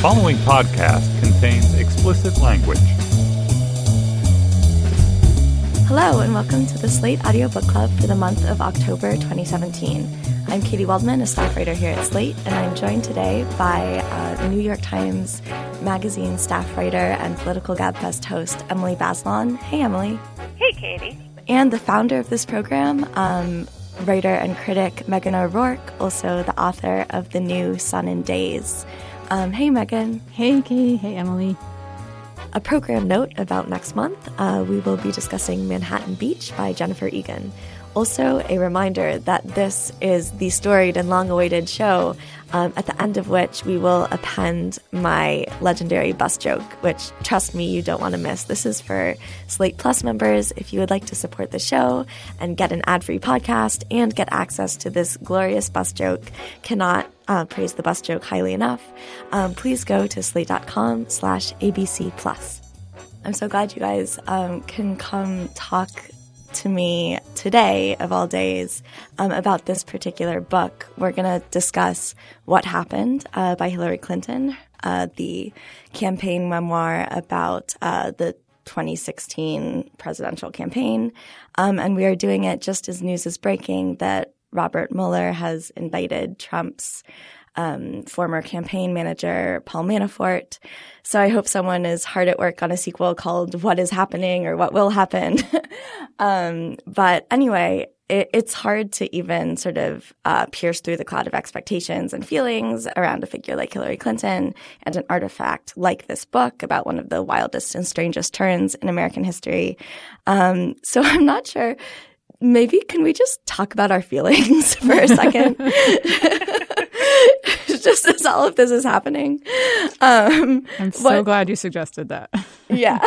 The following podcast contains explicit language. Hello, and welcome to the Slate Audio Book Club for the month of October 2017. I'm Katy Waldman, a staff writer here at Slate, and I'm joined today by uh, the New York Times Magazine staff writer and political gabfest host, Emily Bazelon. Hey, Emily. Hey, Katy. And the founder of this program, um, writer and critic Meghan O'Rourke, also the author of the new Sun in Days. Um, hey, Meghan. Hey, Kay. Hey, Emily. A program note about next month uh, we will be discussing Manhattan Beach by Jennifer Egan. Also, a reminder that this is the storied and long awaited show, um, at the end of which we will append my legendary bus joke, which, trust me, you don't want to miss. This is for Slate Plus members. If you would like to support the show and get an ad free podcast and get access to this glorious bus joke, cannot uh, praise the bus joke highly enough, um, please go to slate.com slash ABC plus. I'm so glad you guys um, can come talk to me today, of all days, um, about this particular book. We're going to discuss What Happened uh, by Hillary Clinton, uh, the campaign memoir about uh, the 2016 presidential campaign. Um, and we are doing it just as news is breaking that Robert Mueller has indicted Trump's um, former campaign manager Paul Manafort. So I hope someone is hard at work on a sequel called What is Happening or What Will Happen. um, but anyway, it, it's hard to even sort of uh, pierce through the cloud of expectations and feelings around a figure like Hillary Clinton and an artifact like this book about one of the wildest and strangest turns in American history. Um, so I'm not sure maybe can we just talk about our feelings for a second? just as all of this is happening. Um, I'm so what, glad you suggested that. Yeah.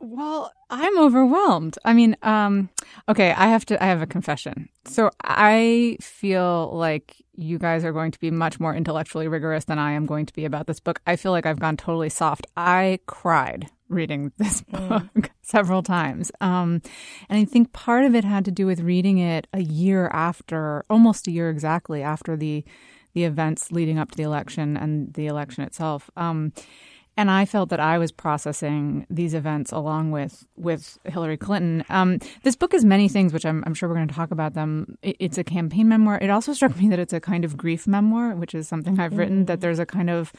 well, I'm overwhelmed. I mean, um, okay, I have to, I have a confession. So I feel like you guys are going to be much more intellectually rigorous than I am going to be about this book. I feel like I've gone totally soft. I cried reading this mm. book mm. several times. Um, and I think part of it had to do with reading it a year after, almost a year exactly after the the events leading up to the election and the election itself. Um, and I felt that I was processing these events along with with Hillary Clinton. Um, this book is many things, which I'm, I'm sure we're going to talk about them. It, it's a campaign memoir. It also struck me that it's a kind of grief memoir, which is something I've written. Mm. That there's a kind of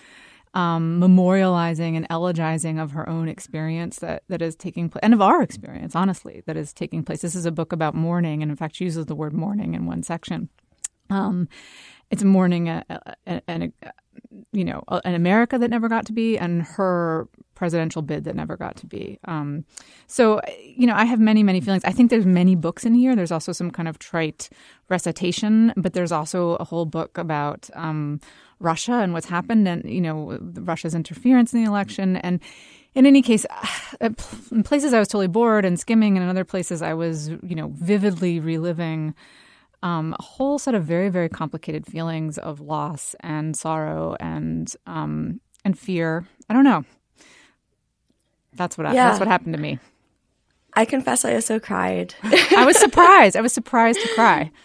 um, memorializing and elegizing of her own experience that, that is taking place, and of our experience, honestly, that is taking place. This is a book about mourning, and in fact, she uses the word mourning in one section. Um, it's mourning a, a, a, a, you know an America that never got to be, and her presidential bid that never got to be. Um, so you know, I have many many feelings. I think there's many books in here. There's also some kind of trite recitation, but there's also a whole book about. Um, Russia and what's happened, and you know Russia's interference in the election, and in any case, in places I was totally bored and skimming, and in other places I was, you know, vividly reliving um, a whole set of very, very complicated feelings of loss and sorrow and um, and fear. I don't know. That's what yeah. that's what happened to me. I confess, I also cried. I was surprised. I was surprised to cry.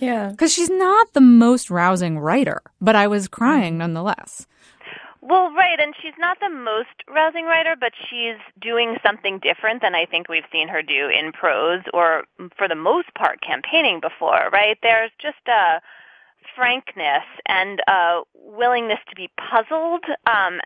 Yeah. Because she's not the most rousing writer, but I was crying nonetheless. Well, right, and she's not the most rousing writer, but she's doing something different than I think we've seen her do in prose or, for the most part, campaigning before, right? There's just a frankness and a willingness to be puzzled um,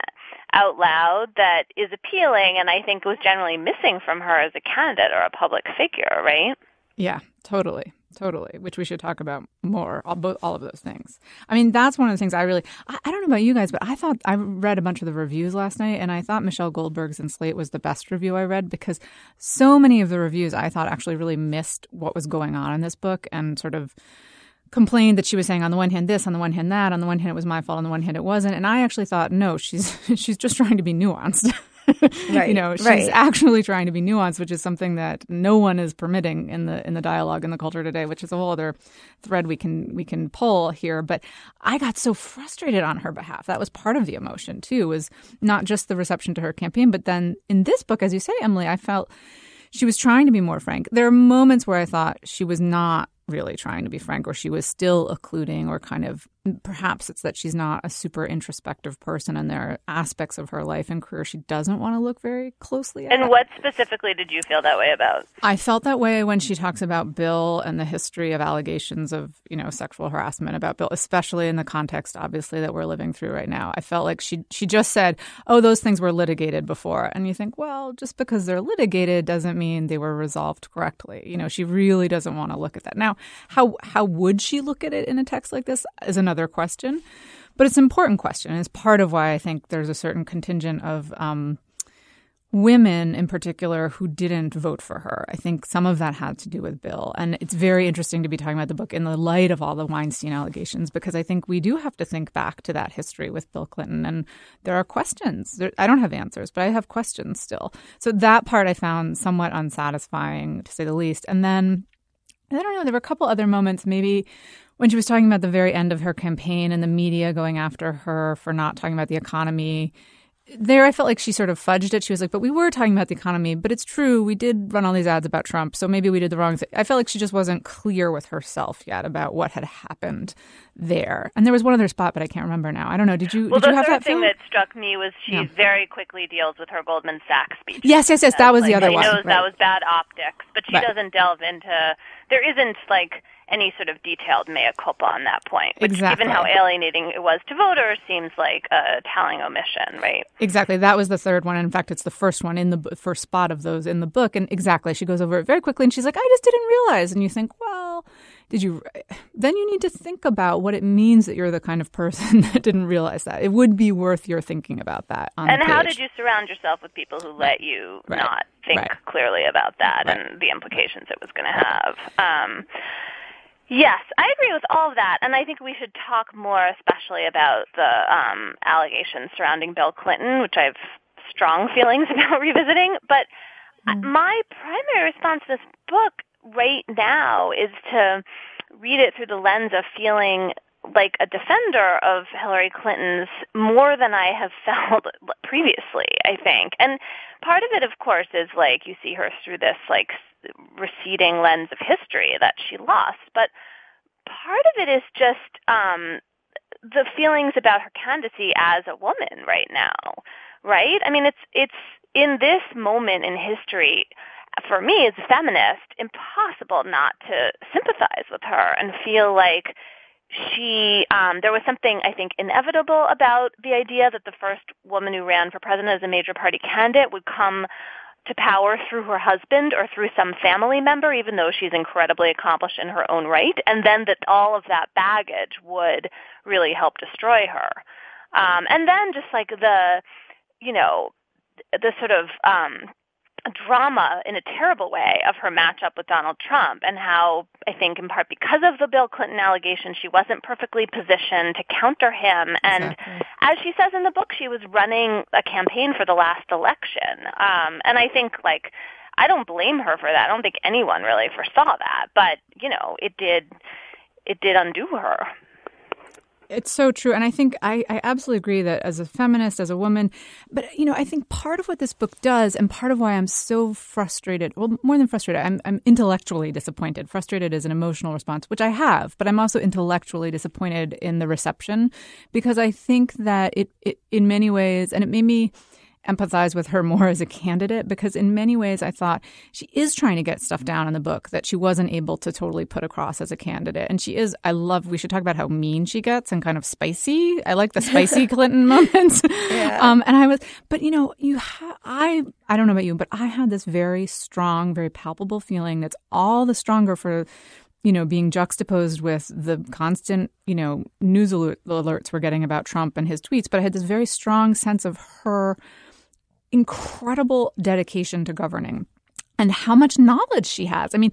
out loud that is appealing and I think was generally missing from her as a candidate or a public figure, right? Yeah, totally. Totally, which we should talk about more. All, all of those things. I mean, that's one of the things I really. I, I, don't know about you guys, but I thought I read a bunch of the reviews last night, and I thought Michelle Goldberg's in Slate was the best review I read because so many of the reviews I thought actually really missed what was going on in this book and sort of complained that she was saying on the one hand this, on the one hand that, on the one hand it was my fault, on the one hand it wasn't, and I actually thought no, she's she's just trying to be nuanced. right, you know, she's right. actually trying to be nuanced, which is something that no one is permitting in the in the dialogue in the culture today, which is a whole other thread we can we can pull here. But I got so frustrated on her behalf. That was part of the emotion too, was not just the reception to her campaign, but then in this book, as you say, Emily, I felt she was trying to be more frank. There are moments where I thought she was not really trying to be frank or she was still occluding or kind of perhaps it's that she's not a super introspective person and there are aspects of her life and career she doesn't want to look very closely at. And what specifically did you feel that way about? I felt that way when she talks about Bill and the history of allegations of, you know, sexual harassment about Bill, especially in the context obviously that we're living through right now. I felt like she she just said, "Oh, those things were litigated before." And you think, "Well, just because they're litigated doesn't mean they were resolved correctly." You know, she really doesn't want to look at that. Now, how how would she look at it in a text like this is another question, but it's an important question, it's part of why I think there's a certain contingent of um, women in particular who didn't vote for her. I think some of that had to do with Bill, and it's very interesting to be talking about the book in the light of all the Weinstein allegations because I think we do have to think back to that history with Bill Clinton, and there are questions. There, I don't have answers, but I have questions still. So that part I found somewhat unsatisfying, to say the least, and then. I don't know. There were a couple other moments, maybe when she was talking about the very end of her campaign and the media going after her for not talking about the economy. There, I felt like she sort of fudged it. She was like, "But we were talking about the economy, but it's true. We did run all these ads about Trump, so maybe we did the wrong thing." I felt like she just wasn't clear with herself yet about what had happened there. And there was one other spot, but I can't remember now. I don't know. Did you? Well, did you have that thing that struck me was she very quickly deals with her Goldman Sachs speech. Yes, yes, yes. That was the other she one. knows Right. that was bad optics, but she Right. doesn't delve into. There isn't like any sort of detailed mea culpa on that point, which, Exactly. given how alienating it was to voters, seems like a telling omission, right? Exactly. That was the third one. In fact, it's the first one in the b- first spot of those in the book. And exactly, she goes over it very quickly and she's like, I just didn't realize. And you think, well, did you? Then you need to think about what it means that you're the kind of person that didn't realize that. It would be worth your thinking about that. And how did you surround yourself with people who let you Right. not think Right. clearly about that and the implications it was going to have? Um, yes, I agree with all of that, and I think we should talk more, especially about the um, allegations surrounding Bill Clinton, which I have strong feelings about revisiting. But my primary response to this book right now is to read it through the lens of feeling like a defender of Hillary Clinton's more than I have felt previously, I think. And part of it, of course, is like you see her through this like receding lens of history that she lost. But part of it is just um, the feelings about her candidacy as a woman right now, right? I mean, it's it's in this moment in history for me as a feminist impossible not to sympathize with her and feel like she um, there was something I think inevitable about the idea that the first woman who ran for president as a major party candidate would come to power through her husband or through some family member, even though she's incredibly accomplished in her own right, and then that all of that baggage would really help destroy her. Um, and then just like the, you know, the sort of um, drama in a terrible way of her matchup with Donald Trump and how I think in part because of the Bill Clinton allegation she wasn't perfectly positioned to counter him. And as she says in the book she was running a campaign for the last election. Um and I think like I don't blame her for that. I don't think anyone really foresaw that. But you know it did it did undo her It's so true. And I think I, I absolutely agree that as a feminist, as a woman, but, you know, I think part of what this book does and part of why I'm so frustrated, well, more than frustrated, I'm, I'm intellectually disappointed. Frustrated is an emotional response, which I have, but I'm also intellectually disappointed in the reception because I think that it, it in many ways, and it made me, empathize with her more as a candidate because in many ways I thought she is trying to get stuff down in the book that she wasn't able to totally put across as a candidate. And she is I love we should talk about how mean she gets and kind of spicy. I like the spicy Clinton moments. Yeah. Um, and I was but you know, you ha- I I don't know about you, but I had this very strong, very palpable feeling that's all the stronger for you know, being juxtaposed with the constant, you know, news alert- alerts we're getting about Trump and his tweets. But I had this very strong sense of her incredible dedication to governing and how much knowledge she has. I mean,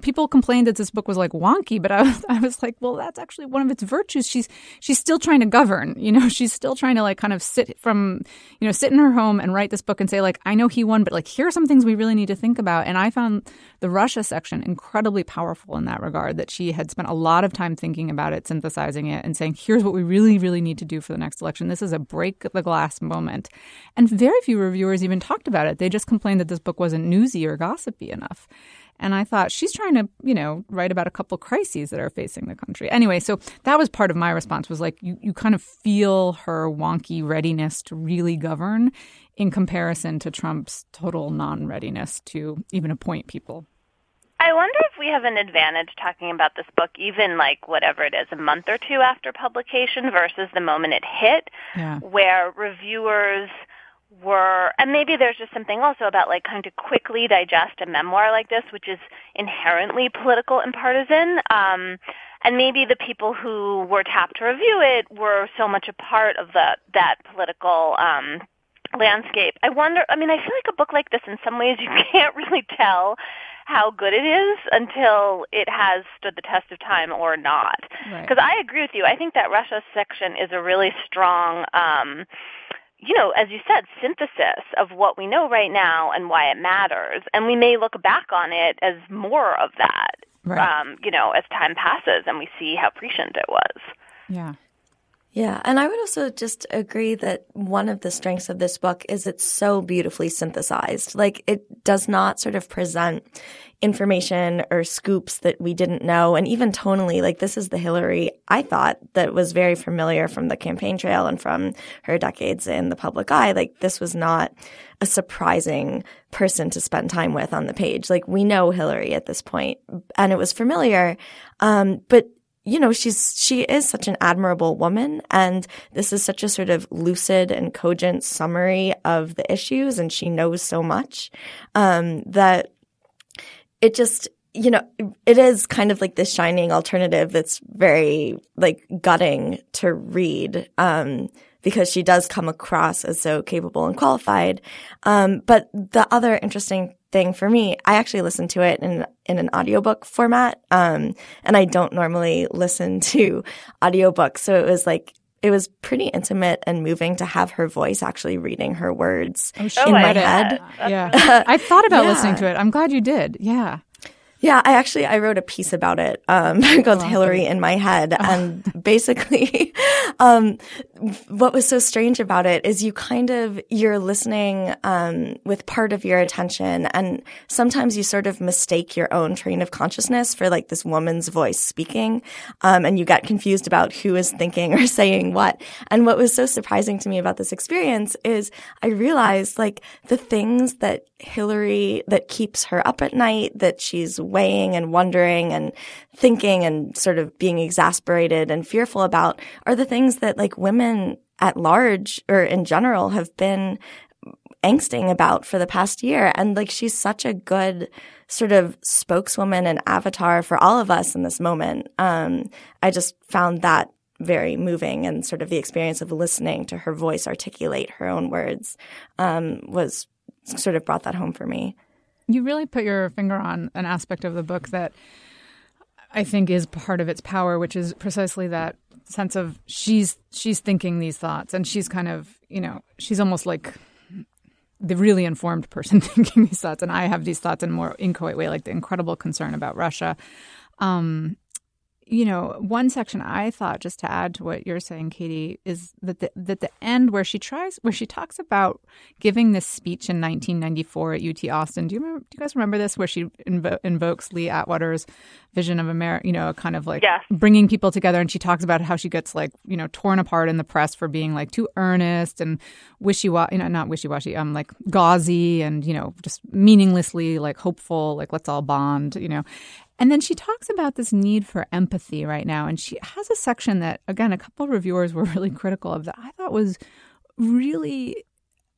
people complained that this book was like wonky, but I was I was like, well, that's actually one of its virtues. She's she's still trying to govern. You know, she's still trying to like kind of sit from you know sit in her home and write this book and say like, I know he won, but like here are some things we really need to think about. And I found the Russia section incredibly powerful in that regard. That she had spent a lot of time thinking about it, synthesizing it, and saying, here's what we really really need to do for the next election. This is a break the glass moment. And very few reviewers even talked about it. They just complained that this book wasn't newsy or gossipy enough. And I thought she's trying to, you know, write about a couple crises that are facing the country. Anyway, so that was part of my response was like you, you kind of feel her wonky readiness to really govern in comparison to Trump's total non-readiness to even appoint people. I wonder if we have an advantage talking about this book, even like whatever it is, a month or two after publication versus the moment it hit, yeah. where reviewers – were, and maybe there's just something also about like kind of quickly digest a memoir like this, which is inherently political and partisan. Um, and maybe the people who were tapped to review it were so much a part of the that political um, landscape. I wonder. I mean, I feel like a book like this, in some ways, you can't really tell how good it is until it has stood the test of time or not. Because right. I agree with you. I think that Russia section is a really strong. Um, you know, as you said, synthesis of what we know right now and why it matters. And we may look back on it as more of that, right. um, you know, as time passes and we see how prescient it was. Yeah. Yeah, and I would also just agree that one of the strengths of this book is it's so beautifully synthesized. Like it does not sort of present information or scoops that we didn't know. And even tonally, like this is the Hillary I thought that was very familiar from the campaign trail and from her decades in the public eye. Like this was not a surprising person to spend time with on the page. Like we know Hillary at this point and it was familiar. Um, but you know, she's, she is such an admirable woman. And this is such a sort of lucid and cogent summary of the issues. And she knows so much, um, that it just, you know, it is kind of like this shining alternative that's very like gutting to read. Um, because she does come across as so capable and qualified. Um, but the other interesting thing for me. I actually listened to it in in an audiobook format. Um, and I don't normally listen to audiobooks. So it was like it was pretty intimate and moving to have her voice actually reading her words oh, in my head. Yeah. I thought about yeah. listening to it. I'm glad you did. Yeah. Yeah, I actually I wrote a piece about it um, called oh, Hillary in my head, and basically, um, what was so strange about it is you kind of you're listening um, with part of your attention, and sometimes you sort of mistake your own train of consciousness for like this woman's voice speaking, um, and you get confused about who is thinking or saying what. And what was so surprising to me about this experience is I realized like the things that Hillary that keeps her up at night, that she's weighing and wondering and thinking and sort of being exasperated and fearful about are the things that like women at large or in general have been angsting about for the past year. And like she's such a good sort of spokeswoman and avatar for all of us in this moment. Um, I just found that very moving and sort of the experience of listening to her voice articulate her own words um, was sort of brought that home for me. You really put your finger on an aspect of the book that I think is part of its power, which is precisely that sense of she's she's thinking these thoughts and she's kind of, you know, she's almost like the really informed person thinking these thoughts and I have these thoughts in a more inchoate way, like the incredible concern about Russia. Um, you know, one section I thought just to add to what you're saying, Katy, is that the, that the end where she tries, where she talks about giving this speech in 1994 at UT Austin. Do you remember? Do you guys remember this? Where she invo- invokes Lee Atwater's vision of America, you know, kind of like yes. bringing people together, and she talks about how she gets like you know torn apart in the press for being like too earnest and wishy washy, you know, not wishy washy, um, like gauzy and you know just meaninglessly like hopeful, like let's all bond, you know. And then she talks about this need for empathy right now. And she has a section that, again, a couple of reviewers were really critical of that I thought was really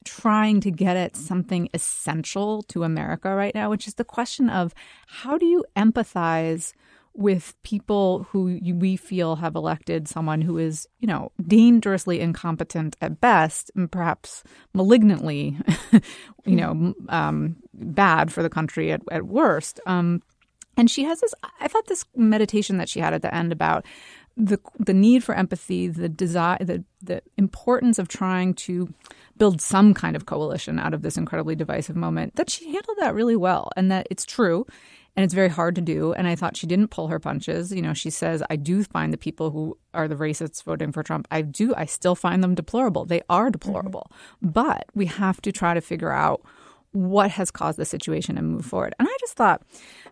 trying to get at something essential to America right now, which is the question of how do you empathize with people who we feel have elected someone who is, you know, dangerously incompetent at best and perhaps malignantly, you know, um, bad for the country at, at worst. Um, and she has this I thought this meditation that she had at the end about the the need for empathy, the desire the the importance of trying to build some kind of coalition out of this incredibly divisive moment. That she handled that really well and that it's true and it's very hard to do and I thought she didn't pull her punches. You know, she says I do find the people who are the racists voting for Trump, I do I still find them deplorable. They are deplorable. Mm-hmm. But we have to try to figure out what has caused the situation and move forward. And I just thought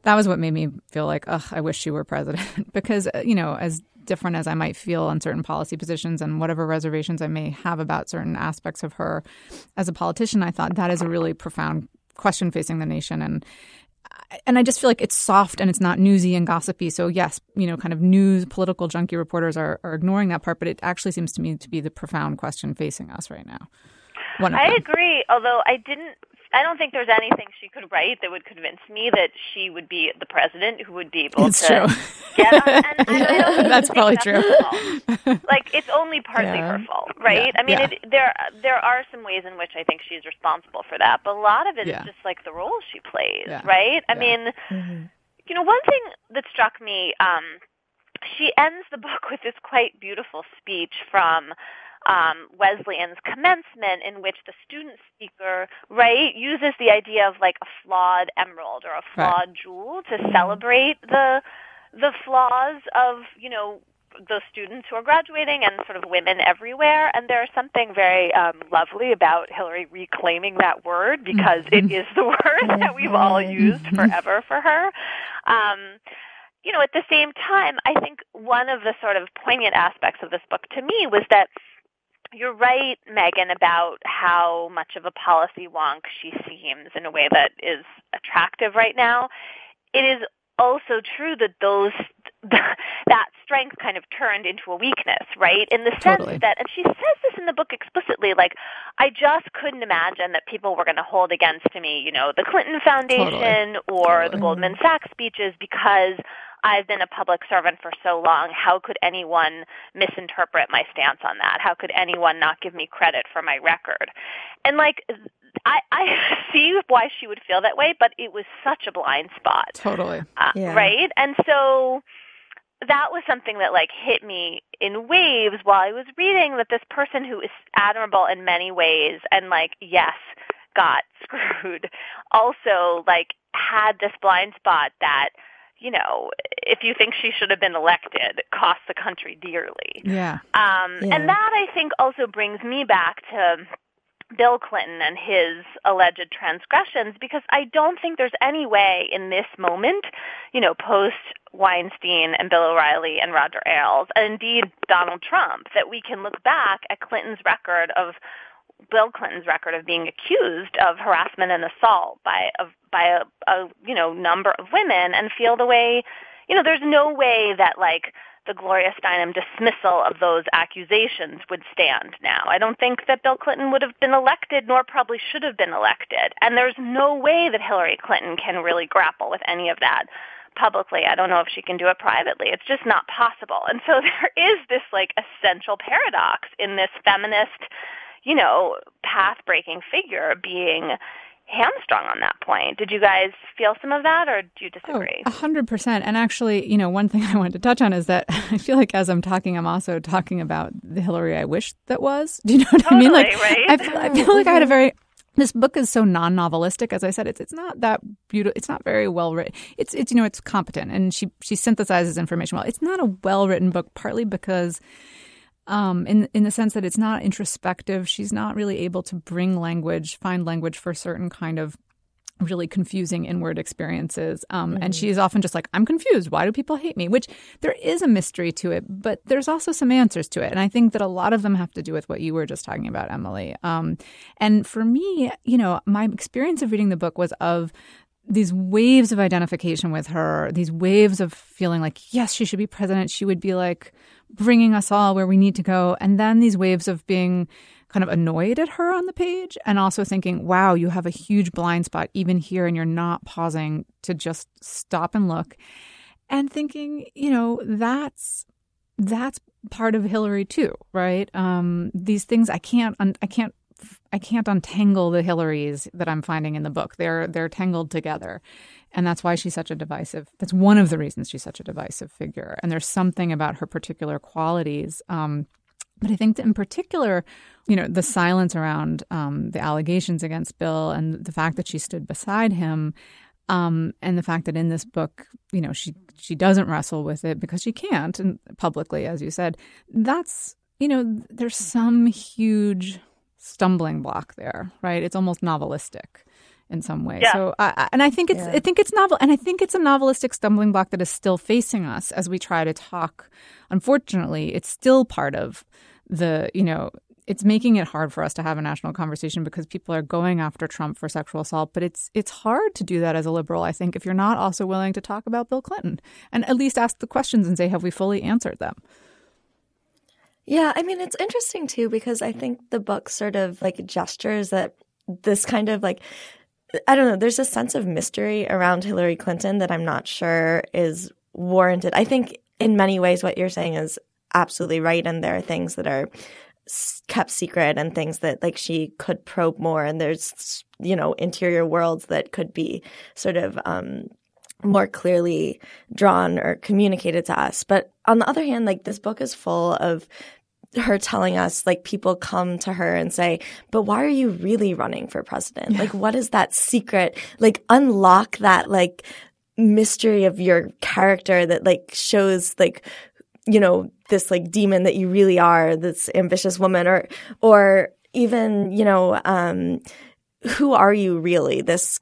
that was what made me feel like, ugh, I wish she were president. because, uh, you know, as different as I might feel on certain policy positions and whatever reservations I may have about certain aspects of her as a politician, I thought that is a really profound question facing the nation. And and I just feel like it's soft and it's not newsy and gossipy. So yes, you know, kind of news, political junkie reporters are, are ignoring that part, but it actually seems to me to be the profound question facing us right now. I agree, although I didn't I don't think there's anything she could write that would convince me that she would be the president who would be able it's to true. get on. And, and that's probably that's true. like it's only partly Yeah. her fault, right? Yeah. I mean, Yeah. it, there there are some ways in which I think she's responsible for that, but a lot of it is just like the role she plays, right? I mean, you know, one thing that struck me. um she ends the book with this quite beautiful speech from um, Wesleyan's commencement, in which the student speaker, right, uses the idea of like a flawed emerald or a Right. flawed jewel to celebrate the the flaws of you know the students who are graduating and sort of women everywhere. And there's something very um, lovely about Hillary reclaiming that word because it is the word that we've all used forever for her. Um, you know, at the same time, I think one of the sort of poignant aspects of this book to me was that you're right, Meghan, about how much of a policy wonk she seems in a way that is attractive right now. It is also true that those that strength kind of turned into a weakness, right? In the sense Totally. that, and she says this in the book explicitly, like I just couldn't imagine that people were going to hold against me, you know, the Clinton Foundation or the Goldman Sachs speeches because I've been a public servant for so long. How could anyone misinterpret my stance on that? How could anyone not give me credit for my record? And like, I, I see why she would feel that way, but it was such a blind spot Totally. uh, Yeah. right? And so that was something that like hit me in waves while I was reading that this person who is admirable in many ways and like yes got screwed also like had this blind spot that you know if you think she should have been elected it costs the country dearly Yeah. um, Yeah. And that, I think, also brings me back to Bill Clinton and his alleged transgressions because I don't think there's any way in this moment, you know, post Weinstein and Bill O'Reilly and Roger Ailes, and indeed Donald Trump, that we can look back at Clinton's record of Bill Clinton's record of being accused of harassment and assault by a, by a, a you know number of women and feel the way you know there's no way that like the Gloria Steinem dismissal of those accusations would stand now. I don't think that Bill Clinton would have been elected nor probably should have been elected. And there's no way that Hillary Clinton can really grapple with any of that publicly. I don't know if she can do it privately. It's just not possible. And so there is this like essential paradox in this feminist, you know, path breaking figure being hamstrung on that point. Did you guys feel some of that or do you oh, disagree? A hundred percent. And actually, you know, one thing I wanted to touch on is that I feel like as I'm talking, I'm also talking about the Hillary I wish that was. Do you know what I mean? Like, right? I, feel, I feel like I had a very this book is so non-novelistic as i said it's it's not that beautiful it's not very well written it's it's you know it's competent and she she synthesizes information well it's not a well written book partly because um in in the sense that it's not introspective she's not really able to bring language find language for certain kind of really confusing inward experiences. Um, mm-hmm. And she is often just like, I'm confused. Why do people hate me? Which there is a mystery to it, but there's also some answers to it. And I think that a lot of them have to do with what you were just talking about, Emily. Um, and for me, you know, my experience of reading the book was of these waves of identification with her, these waves of feeling like, yes, she should be president. She would be like bringing us all where we need to go. And then these waves of being kind of annoyed at her on the page and also thinking, wow, you have a huge blind spot even here and you're not pausing to just stop and look. And thinking, you know, that's that's part of Hillary too, right? Um, these things I can't I can't I can't untangle the Hillarys that I'm finding in the book. They're they're tangled together. And that's why she's such a divisive. That's one of the reasons she's such a divisive figure. And there's something about her particular qualities um, but I think in particular, you know, the silence around um, the allegations against Bill and the fact that she stood beside him, um, and the fact that in this book, you know, she she doesn't wrestle with it because she can't, and publicly, as you said, that's you know, there's some huge stumbling block there, right? It's almost novelistic in some way. Yeah. So, uh, and I think it's yeah. I think it's novel, and I think it's a novelistic stumbling block that is still facing us as we try to talk. Unfortunately, it's still part of the you know it's making it hard for us to have a national conversation because people are going after Trump for sexual assault, but it's it's hard to do that as a liberal, I think, if you're not also willing to talk about Bill Clinton and at least ask the questions and say, have we fully answered them? Yeah, I mean, it's interesting too because I think the book sort of like gestures that this kind of like I don't know, there's a sense of mystery around Hillary Clinton that I'm not sure is warranted. I think in many ways what you're saying is absolutely right. And there are things that are kept secret and things that like she could probe more. And there's, you know, interior worlds that could be sort of, um, more clearly drawn or communicated to us. But on the other hand, like this book is full of her telling us like people come to her and say, but why are you really running for president? Yeah. Like, what is that secret? Like, unlock that like mystery of your character that like shows like you know, this like demon that you really are, this ambitious woman, or, or even, you know, um, who are you really? This,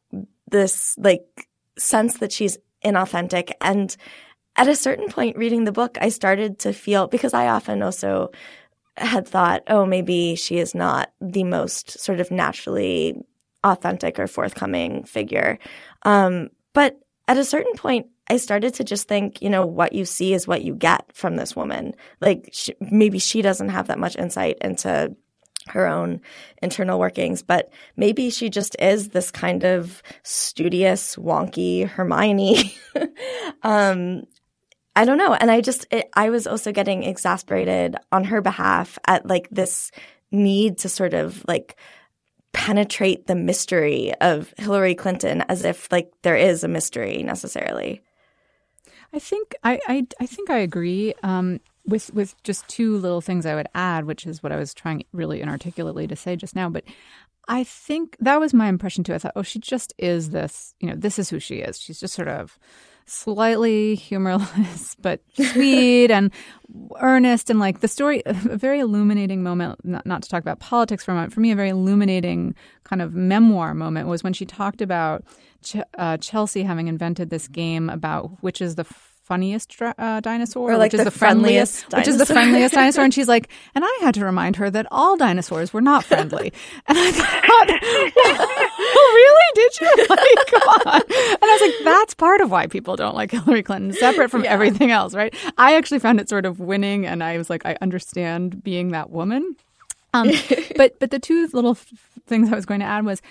this like sense that she's inauthentic. And at a certain point reading the book, I started to feel, because I often also had thought, oh, maybe she is not the most sort of naturally authentic or forthcoming figure. Um, but at a certain point, I started to just think, you know, what you see is what you get from this woman. Like she, maybe she doesn't have that much insight into her own internal workings, but maybe she just is this kind of studious, wonky Hermione. um, I don't know. And I just, it, I was also getting exasperated on her behalf at like this need to sort of like penetrate the mystery of Hillary Clinton as if like there is a mystery necessarily. I think I, I, I think I agree. Um, with with just two little things I would add, which is what I was trying really inarticulately to say just now. But I think that was my impression too. I thought, oh, she just is this. You know, this is who she is. She's just sort of slightly humorless but sweet and earnest and like the story a very illuminating moment not, not to talk about politics for a moment for me a very illuminating kind of memoir moment was when she talked about Ch- uh, chelsea having invented this game about which is the funniest uh, dinosaur, or like which is the, friendliest, friendliest which is the friendliest dinosaur. And she's like, and I had to remind her that all dinosaurs were not friendly. And I thought, oh, really? Did you? Like, come on. And I was like, that's part of why people don't like Hillary Clinton, separate from yeah. everything else, right? I actually found it sort of winning, and I was like, I understand being that woman. Um, but but the two little things I was going to add was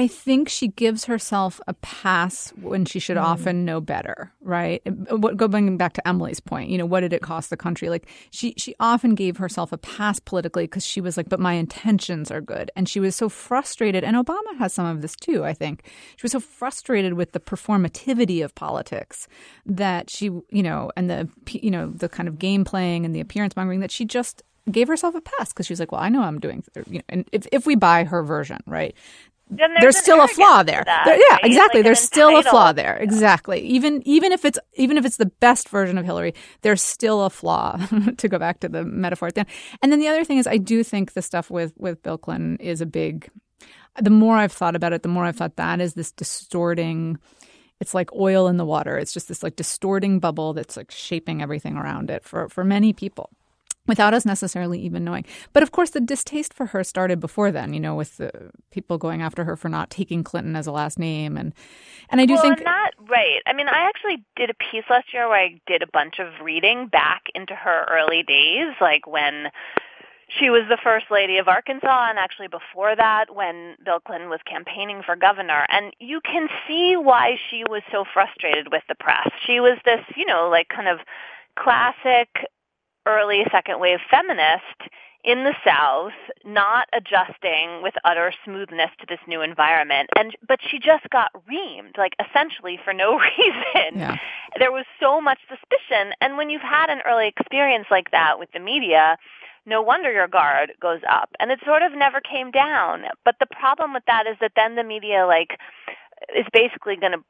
I think she gives herself a pass when she should mm. often know better, right? Going back to Emily's point, you know, what did it cost the country? Like she, she often gave herself a pass politically because she was like, but my intentions are good. And she was so frustrated. And Obama has some of this too, I think. She was so frustrated with the performativity of politics that she, you know, and the, you know, the kind of game playing and the appearance mongering that she just gave herself a pass because she's like, well, I know I'm doing, you know, and if if we buy her version, right, Then there's, an still a flaw there. that, There- yeah, right? exactly. Like there's still a flaw there. Exactly. Even even if it's even if it's the best version of Hillary, there's still a flaw. to go back to the metaphor at the end. And then the other thing is, I do think the stuff with with Bill Clinton is a big. The more I've thought about it, the more I've thought that is this distorting. It's like oil in the water. It's just this like distorting bubble that's like shaping everything around it for for many people without us necessarily even knowing. But of course, the distaste for her started before then. You know, with the people going after her for not taking Clinton as a last name, and and I do well, think that right. I mean, I actually did a piece last year where I did a bunch of reading back into her early days, like when she was the first lady of Arkansas, and actually before that, when Bill Clinton was campaigning for governor. And you can see why she was so frustrated with the press. She was this, you know, like kind of classic early second wave feminist in the South, not adjusting with utter smoothness to this new environment. And but she just got reamed, like essentially for no reason. Yeah. There was so much suspicion. And when you've had an early experience like that with the media, no wonder your guard goes up. And it sort of never came down. But the problem with that is that then the media like is basically going to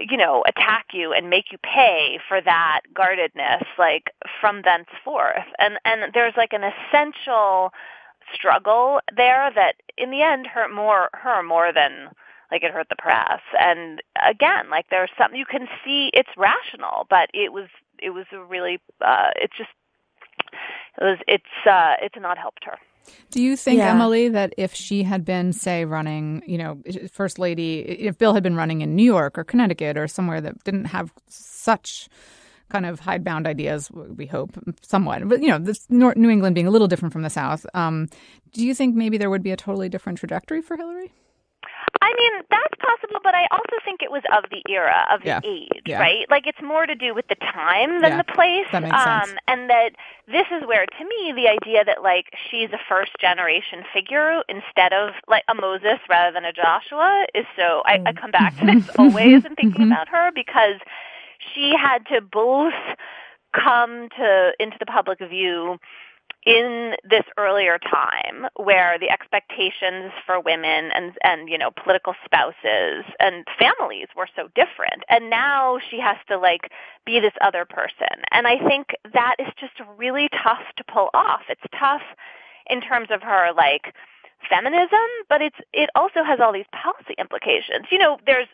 you know attack you and make you pay for that guardedness like from thenceforth. And and there's like an essential struggle there that in the end hurt more her more than like it hurt the press. And again like there's something you can see it's rational but it was it was a really uh it's just it was it's uh it's not helped her Do you think, Yeah. Emily, that if she had been, say, running, you know, first lady, if Bill had been running in New York or Connecticut or somewhere that didn't have such kind of hidebound ideas, we hope, somewhat, but, you know, this New England being a little different from the South, um, do you think maybe there would be a totally different trajectory for Hillary? I mean, that's possible, but I also think it was of the era, of Yeah. the age, Yeah. right? Like it's more to do with the time than Yeah. the place. That makes um sense. and that this is where to me the idea that like she's a first generation figure instead of like a Moses rather than a Joshua is so I, I come back to this always in thinking about her because she had to both come to into the public view in this earlier time where the expectations for women and and you know political spouses and families were so different. And now she has to like be this other person. And i think that is just really tough to pull off. It's tough in terms of her like feminism but it's it also has all these policy implications. You know there's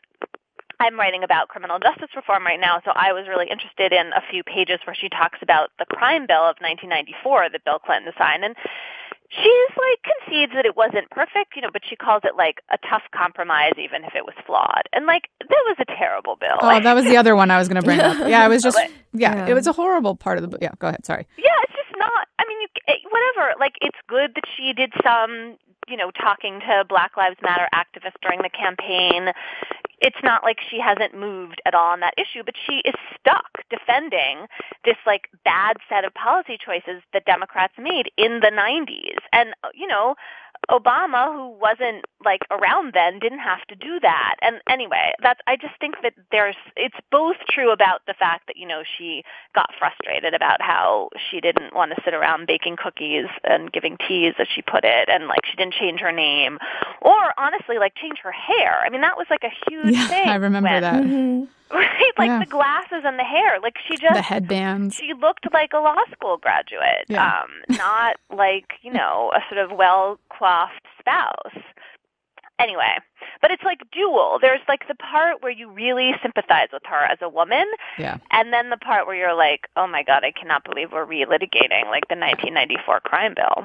I'm writing about criminal justice reform right now, so I was really interested in a few pages where she talks about the crime bill of 1994 that Bill Clinton signed, and she's like concedes that it wasn't perfect, you know, but she calls it like a tough compromise, even if it was flawed. And like that was a terrible bill. Oh, that was the other one I was going to bring up. Yeah, it was just, yeah, Yeah. it was a horrible part of the book. Yeah, go ahead. Sorry. Yeah, it's just not. I mean, you, whatever. Like, it's good that she did some, you know, talking to Black Lives Matter activists during the campaign. It's not like she hasn't moved at all on that issue, but she is stuck defending this like bad set of policy choices that Democrats made in the 90s. And you know, Obama, who wasn't like around then, didn't have to do that. And anyway, that's I just think that there's it's both true about the fact that you know she got frustrated about how she didn't want to sit around baking cookies and giving teas, as she put it, and like she didn't change her name, or honestly like change her hair. I mean, that was like a huge Yeah. I remember when- that. Mm-hmm. Right, like Yeah. the glasses and the hair. Like she just The headbands. she looked like a law school graduate, Yeah. um, not like you know a sort of well coiffed spouse. Anyway, but it's like dual. There's like the part where you really sympathize with her as a woman, Yeah. and then the part where you're like, oh my god, I cannot believe we're relitigating like the 1994 crime bill.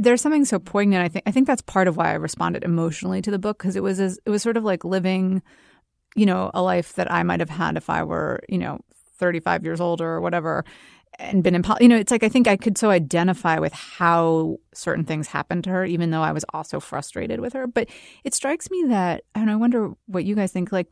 there's something so poignant. I think. I think that's part of why I responded emotionally to the book because it was as, it was sort of like living, you know, a life that I might have had if I were, you know, 35 years older or whatever and been in you know it's like i think i could so identify with how certain things happened to her even though i was also frustrated with her but it strikes me that and i wonder what you guys think like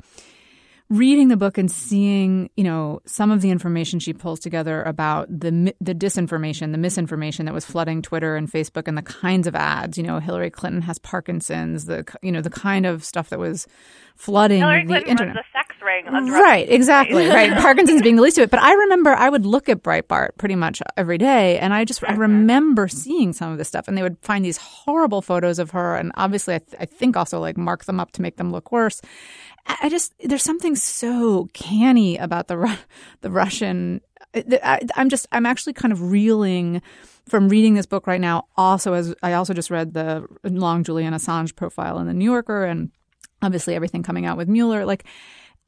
reading the book and seeing, you know, some of the information she pulls together about the the disinformation, the misinformation that was flooding Twitter and Facebook, and the kinds of ads. You know, Hillary Clinton has Parkinson's. The you know the kind of stuff that was flooding Hillary the Clinton internet. was the sex ring. Right, exactly. right. Parkinson's being the least of it. But I remember I would look at Breitbart pretty much every day and I just, I mm-hmm. remember seeing some of this stuff and they would find these horrible photos of her. And obviously, I, th- I think also like mark them up to make them look worse. I just, there's something so canny about the, the Russian. Uh, I, I'm just, I'm actually kind of reeling from reading this book right now. Also, as I also just read the long Julian Assange profile in the New Yorker and obviously everything coming out with Mueller. Like,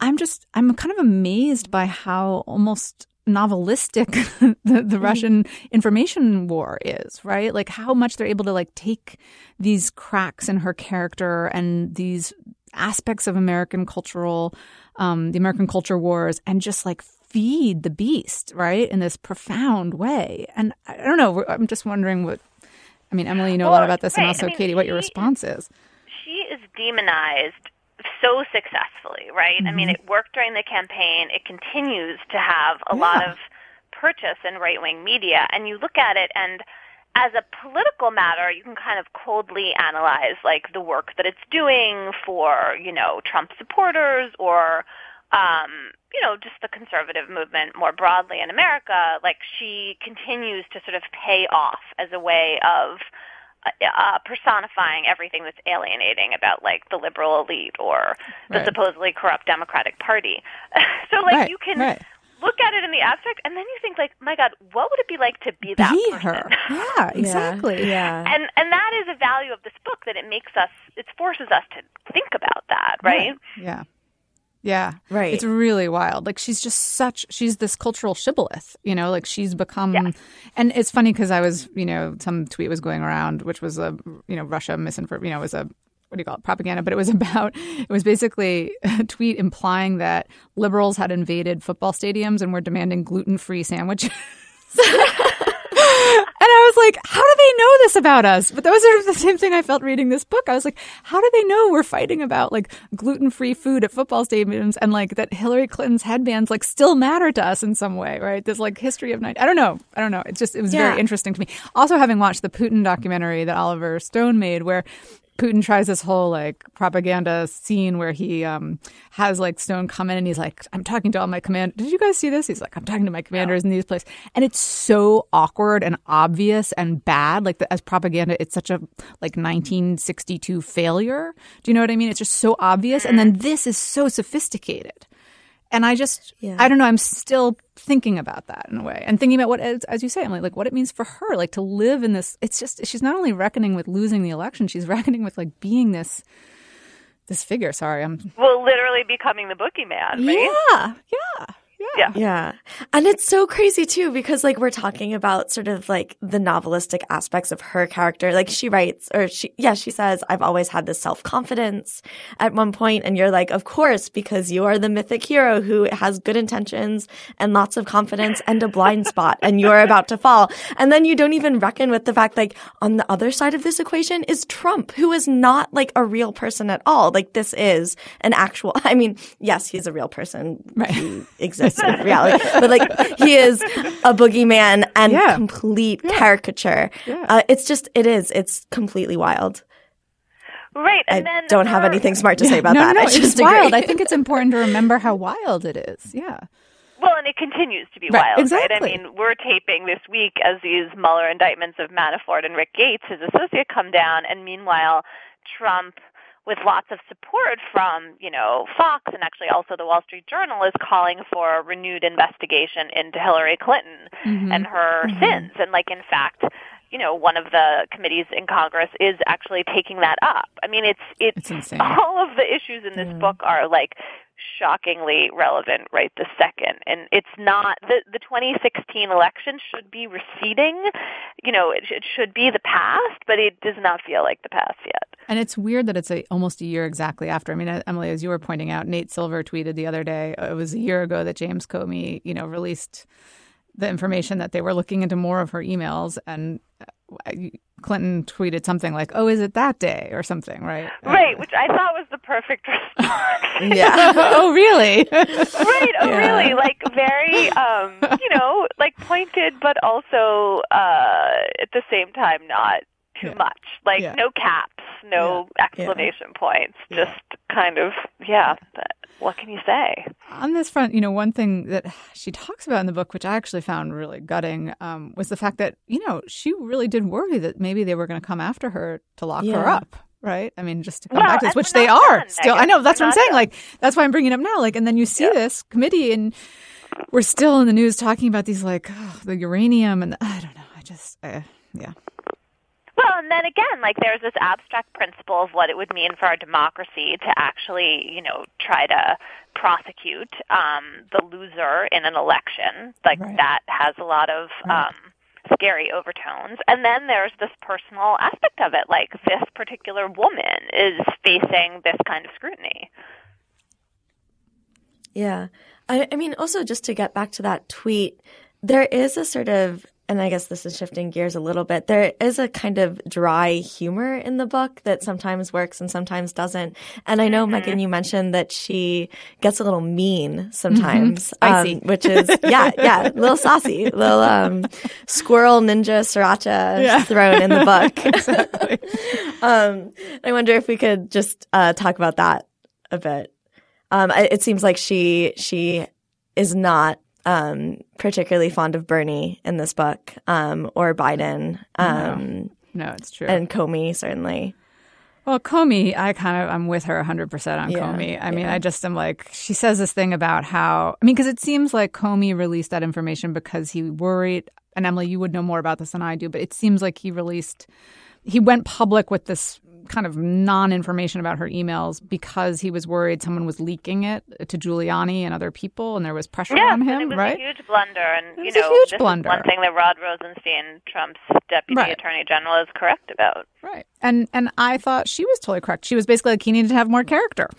I'm just, I'm kind of amazed by how almost novelistic the, the mm-hmm. Russian information war is, right? Like how much they're able to like take these cracks in her character and these aspects of American cultural, um, the American culture wars and just like feed the beast, right? In this profound way. And I don't know, I'm just wondering what, I mean, Emily, you know a lot about this and also I mean, Katy, what your response is. she is demonized so successfully, right? I mean, Mm-hmm. it worked during the campaign. It continues to have a lot of purchase in right wing media. And you look at it, and as a political matter, you can kind of coldly analyze like the work that it's doing for, you know, Trump supporters or um, you know, just the conservative movement more broadly in America, like she continues to sort of pay off as a way of uh, personifying everything that's alienating about like the liberal elite or the Right. supposedly corrupt Democratic Party. so like Right, you can right. Look at it in the abstract, and then you think like, my God, what would it be like to be that Be person? her. Yeah, exactly. Yeah. and and that is a value of this book that it makes us, it forces us to think about that, right? Yeah. Yeah. Right. It's really wild. Like she's just such she's this cultural shibboleth, you know, like she's become and it's funny cuz I was, you know, some tweet was going around which was a you know, Russia misinformation, you know, was a what do you call it? Propaganda, but it was about it was basically a tweet implying that liberals had invaded football stadiums and were demanding gluten-free sandwiches. And I was like, how do they know this about us? But that was sort of the same thing I felt reading this book. I was like, how do they know we're fighting about like gluten free food at football stadiums and like that Hillary Clinton's headbands like still matter to us in some way, right? This like history of night. I don't know. I don't know. It's just, it was Yeah. very interesting to me. Also, having watched the Putin documentary that Oliver Stone made, where Putin tries this whole like propaganda scene where he um, has like Stone come in and he's like, I'm talking to all my command. Did you guys see this? He's like, I'm talking to my commanders in these places. And it's so awkward and obvious and bad. Like the, as propaganda, it's such a like 1962 failure. Do you know what I mean? It's just so obvious. And then this is so sophisticated. And I just, Yeah. I don't know, I'm still thinking about that in a way and thinking about what, as, as you say, Emily, like what it means for her, like to live in this. It's just, she's not only reckoning with losing the election, she's reckoning with like being this, this figure. Sorry, I'm, Well, literally becoming the boogeyman, right? yeah, yeah, yeah. Yeah. Yeah. And it's so crazy too because like we're talking about sort of like the novelistic aspects of her character. Like she writes or she yeah, she says I've always had this self-confidence at one point and you're like of course because you are the mythic hero who has good intentions and lots of confidence and a blind spot and you're about to fall. And then you don't even reckon with the fact like on the other side of this equation is Trump who is not like a real person at all. Like this is an actual I mean, yes, he's a real person. Right. He exists in reality. But like he is a boogeyman and Yeah. complete caricature. Yeah. Uh, it's just it is. It's completely wild. Right. I then don't have anything smart to say about no, that. no, I no, just it's wild. agree. I think it's important to remember how wild it is. Yeah. Well, and it continues to be Right, wild, right? I mean, we're taping this week as these Mueller indictments of Manafort and Rick Gates, his associate, come down, and meanwhile, Trump, with lots of support from, you know, Fox and actually also the Wall Street Journal, is calling for a renewed investigation into Hillary Clinton Mm-hmm. and her sins. And, like, in fact, you know, one of the committees in Congress is actually taking that up. I mean, it's it's, It's all of the issues in this book are like shockingly relevant right this second. And it's not the the 2016 election should be receding. You know, it, it should be the past, but it does not feel like the past yet. And it's weird that it's a, almost a year exactly after. I mean, uh, Emily, as you were pointing out, Nate Silver tweeted the other day. uh, It was a year ago that James Comey, you know, released the information that they were looking into more of her emails, and uh, Clinton tweeted something like, "Oh, is it that day?" or something, right? Right, which I thought was the perfect response. Yeah. oh, really? right. Oh, Yeah. really? Like very, um, you know, like pointed, but also uh, at the same time not too Yeah. much. Like Yeah. no caps, no exclamation points. Just kind of, yeah. But what can you say? On this front, you know, one thing that she talks about in the book, which I actually found really gutting, um, was the fact that, you know, she really did worry that maybe they were going to come after her to lock her up. Right. I mean, just to come Well, back to this, which they are done, still. I Meghan. know. That's We're what I'm saying. done. Like, that's why I'm bringing it up now. Like, and then you see this committee, and we're still in the news talking about these, like, oh, the uranium, and I don't know. I just, uh, yeah. Well, and then again, like there's this abstract principle of what it would mean for our democracy to actually, you know, try to prosecute um, the loser in an election. Like Right. that has a lot of um, scary overtones. And then there's this personal aspect of it. Like this particular woman is facing this kind of scrutiny. Yeah. I, I mean, also just to get back to that tweet, there is a sort of, and I guess this is shifting gears a little bit, there is a kind of dry humor in the book that sometimes works and sometimes doesn't. And I know, Meghan, you mentioned that she gets a little mean sometimes, Spicy. um, which is, yeah, yeah, a little saucy, little um, squirrel ninja sriracha Yeah. thrown in the book. Exactly. um, I wonder if we could just uh, talk about that a bit. Um, it seems like she she is not um, particularly fond of Bernie in this book, um, or Biden, um, no, it's true. and Comey certainly. Well, Comey, I kind of I'm with her 100% on Yeah, Comey. I mean, yeah. I just am like she says this thing about how I mean because it seems like Comey released that information because he worried and Emily you would know more about this than I do, but it seems like he released he went public with this kind of non-information about her emails because he was worried someone was leaking it to Giuliani and other people and there was pressure Yes, on him, it was right? a huge blunder. And It you know, huge blunder. one thing that Rod Rosenstein, Trump's deputy Right. attorney general, is correct about. Right. And and I thought she was totally correct. She was basically like he needed to have more character.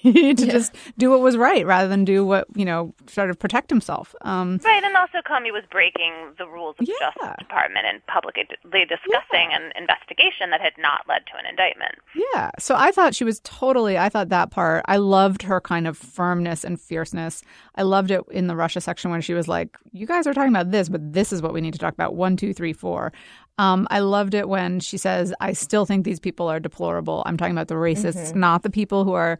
to just do what was right rather than do what, you know, sort of protect himself. Um Right, and also Comey was breaking the rules of the Yeah. Justice Department and publicly discussing an investigation that had not led to an indictment. yeah. So I thought she was totally I thought that part I loved her kind of firmness and fierceness. I loved it in the Russia section when she was like, You guys are talking about this, but this is what we need to talk about. One, two, three, four. Um, I loved it when she says, I still think these people are deplorable. I'm talking about the racists, not the people who are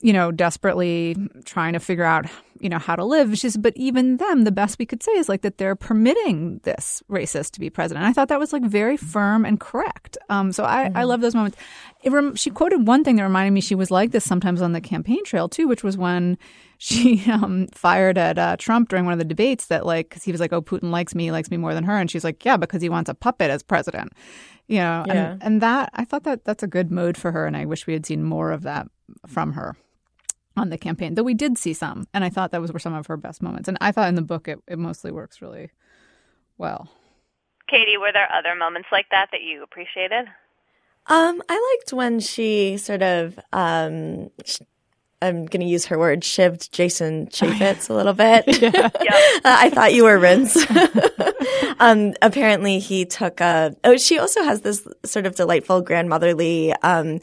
you know, desperately trying to figure out, you know, how to live. She says, but even them, the best we could say is like that they're permitting this racist to be president. And I thought that was like very firm and correct. Um, so I, I love those moments. It rem- she quoted one thing that reminded me she was like this sometimes on the campaign trail too, which was when she um, fired at uh, Trump during one of the debates that like, cause he was like, oh, Putin likes me, he likes me more than her. And she's like, yeah, because he wants a puppet as president. You know, Yeah. and, and that, I thought that that's a good mode for her. And I wish we had seen more of that from her on the campaign, though we did see some, and I thought that was were some of her best moments. And I thought in the book it, it mostly works really well. Katy, were there other moments like that that you appreciated? Um, I liked when she sort of, um, sh- I'm going to use her word, shivved Jason Chaffetz a little bit. Uh, I thought you were Rince. um, apparently he took a, oh, she also has this sort of delightful grandmotherly, um,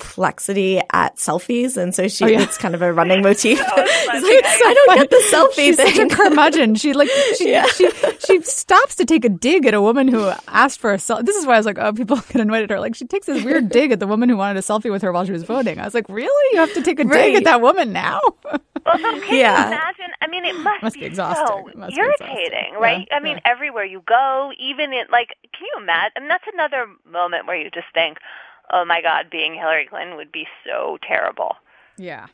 perplexity at selfies. And so she, Oh, yeah. it's kind of a running motif. funny. It's like, I don't get the selfie She's thing. such a curmudgeon. She like she, Yeah. she she stops to take a dig at a woman who asked for a selfie. This is why I was like, oh, people get annoyed at her. Like she takes this weird dig at the woman who wanted a selfie with her while she was voting. I was like, really? You have to take a dig at that woman now? Well, can Yeah. you imagine? I mean, it must, Must be exhausting. so It must be irritating, exhausting. right? Yeah, I mean, yeah. everywhere you go, even in like, can you imagine? I mean, that's another moment where you just think, oh my God, being Hillary Clinton would be so terrible. Yeah.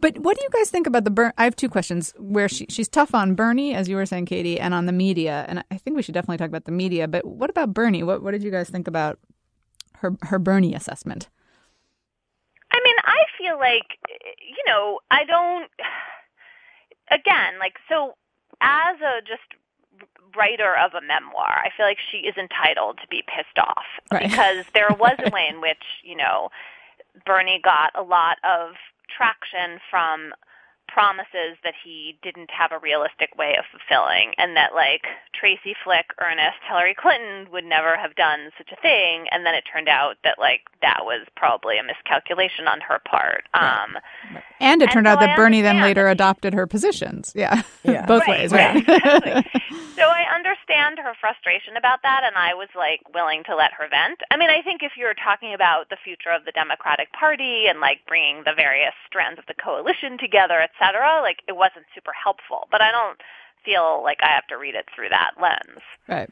But what do you guys think about the Ber- I have two questions where she she's tough on Bernie, as you were saying, Katy, and on the media. And I think we should definitely talk about the media. But what about Bernie? What what did you guys think about her her Bernie assessment? I mean, I feel like, you know, I don't, again, like, so as a just writer of a memoir, I feel like she is entitled to be pissed off Right. because there was a way in which, you know, Bernie got a lot of traction from promises that he didn't have a realistic way of fulfilling and that like Tracy Flick, Ernest, Hillary Clinton would never have done such a thing and then it turned out that like that was probably a miscalculation on her part. Um And it And turned so out that I Bernie then later adopted her positions. Yeah. Yeah. Both Right, ways, right, right? exactly. so I understand her frustration about that, and I was like willing to let her vent. I mean, I think if you're talking about the future of the Democratic Party and like bringing the various strands of the coalition together, et cetera, like it wasn't super helpful. But I don't feel like I have to read it through that lens. right.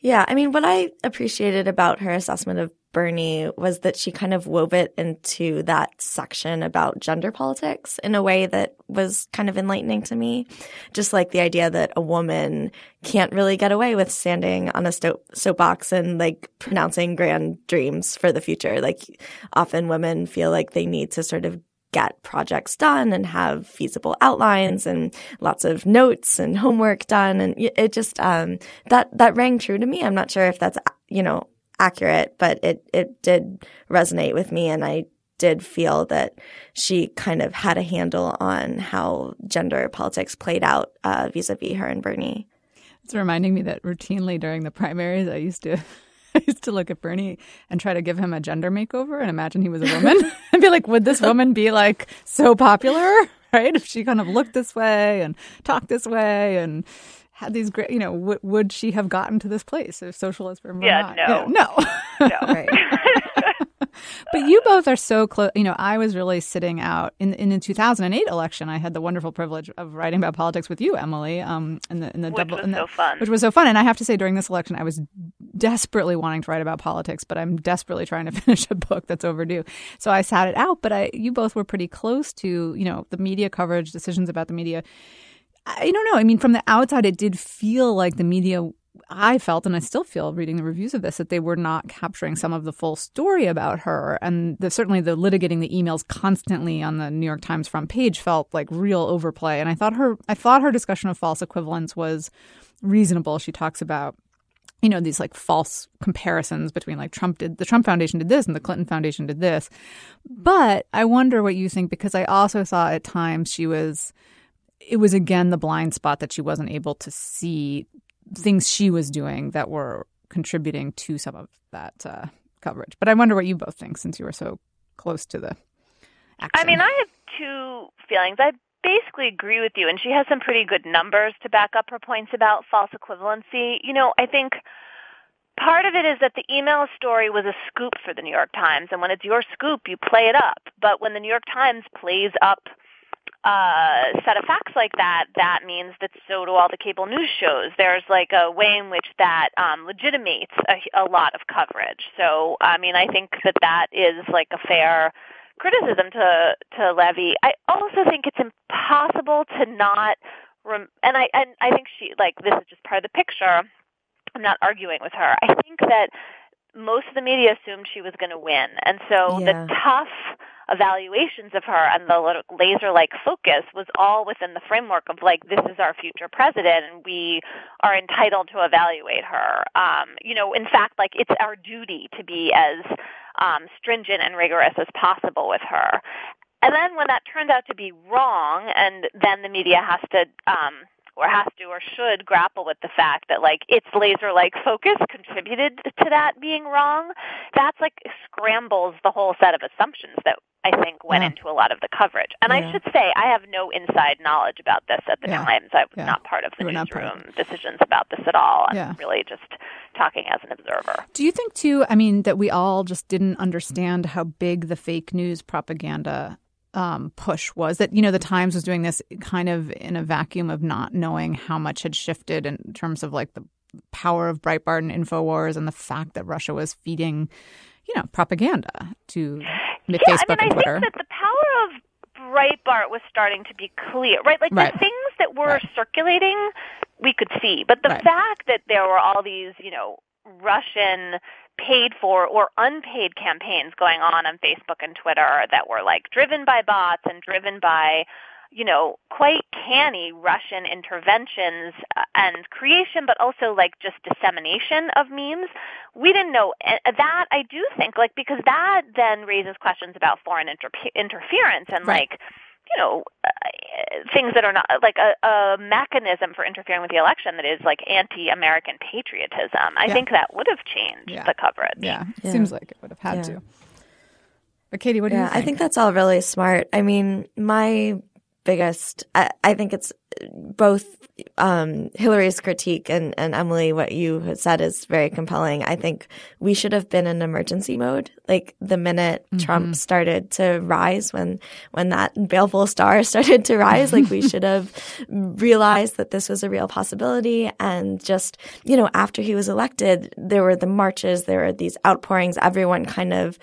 Yeah, I mean, what I appreciated about her assessment of Bernie was that she kind of wove it into that section about gender politics in a way that was kind of enlightening to me. Just like the idea that a woman can't really get away with standing on a sto- soapbox and like pronouncing grand dreams for the future. Like often women feel like they need to sort of get projects done and have feasible outlines and lots of notes and homework done. And it just um that that rang true to me. I'm not sure if that's you know accurate but it it did resonate with me. And i did feel that she kind of had a handle on how gender politics played out uh, vis-a-vis her and bernie. It's reminding me that routinely during the primaries, I used to. I used to look at Bernie and try to give him a gender makeover and imagine he was a woman and be like, would this woman be like so popular, right? If she kind of looked this way and talked this way and had these great, you know, w- would she have gotten to this place if socialist or Yeah, not? no. You know, no. No. right But you both are so close. You know, I was really sitting out in in the 2008 election. I had the wonderful privilege of writing about politics with you, Emily. Um, in the in the Which double, was the, so fun. which was so fun. And I have to say, during this election, I was desperately wanting to write about politics, but I'm desperately trying to finish a book that's overdue. So I sat it out. But I, you both were pretty close to, you know, the media coverage, decisions about the media. I don't know. I mean, from the outside, it did feel like the media. I felt, and I still feel, reading the reviews of this, that they were not capturing some of the full story about her, and the, certainly the litigating the emails constantly on the New York Times front page felt like real overplay. And I thought her, I thought her discussion of false equivalence was reasonable. She talks about you know these like false comparisons between like Trump did the Trump Foundation did this and the Clinton Foundation did this. But I wonder what you think because I also saw at times she was it was again the blind spot that she wasn't able to see things she was doing that were contributing to some of that uh, coverage. But I wonder what you both think since you were so close to the action. I mean, I have two feelings. I basically agree with you, and she has some pretty good numbers to back up her points about false equivalency. You know, I think part of it is that the email story was a scoop for the New York Times, and when it's your scoop, you play it up. But when the New York Times plays up uh, set of facts like that, that means that so do all the cable news shows. There's like a way in which that um, legitimates a, a lot of coverage. So, I mean, I think that that is like a fair criticism to to levy. I also think it's impossible to not, rem- and I and I think she like this is just part of the picture. I'm not arguing with her. I think that most of the media assumed she was going to win, and so Yeah. the tough evaluations of her and the laser-like focus was all within the framework of like this is our future president, and we are entitled to evaluate her. Um, you know, in fact, like it's our duty to be as um, stringent and rigorous as possible with her. And then when that turned out to be wrong, and then the media has to, um, or has to, or should grapple with the fact that like its laser-like focus contributed to that being wrong. That's like scrambles the whole set of assumptions that I think went Yeah. into a lot of the coverage. And Yeah. I should say, I have no inside knowledge about this at the Yeah. Times. I was Yeah. not part of the part of newsroom decisions about this at all. I'm really just talking as an observer. Do you think too? I mean, that we all just didn't understand how big the fake news propaganda um, push was. That you know, the Times was doing this kind of in a vacuum of not knowing how much had shifted in terms of like the power of Breitbart and Infowars and the fact that Russia was feeding, you know, propaganda to Yeah, Facebook I mean, and I Twitter. think that the power of Breitbart was starting to be clear, right? Like Right. the things that were Right. circulating, we could see, but the Right. fact that there were all these, you know, Russian paid for or unpaid campaigns going on on Facebook and Twitter that were like driven by bots and driven by you know, quite canny Russian interventions uh, and creation, but also like just dissemination of memes. We didn't know uh, that. I do think like because that then raises questions about foreign inter- interference and Right. like you know uh, things that are not like a, a mechanism for interfering with the election that is like anti-American patriotism. I Yeah. think that would have changed Yeah. the coverage. Yeah, it Yeah. seems like it would have had Yeah. to. But Katy, what do yeah, you think? I think that's all really smart. I mean, my biggest, I, I think it's both um, Hillary's critique and, and Emily, what you had said is very compelling. I think we should have been in emergency mode. Like the minute Trump started to rise, when when that baleful star started to rise, like we should have realized that this was a real possibility. And just, you know, after he was elected, there were the marches, there were these outpourings, everyone kind of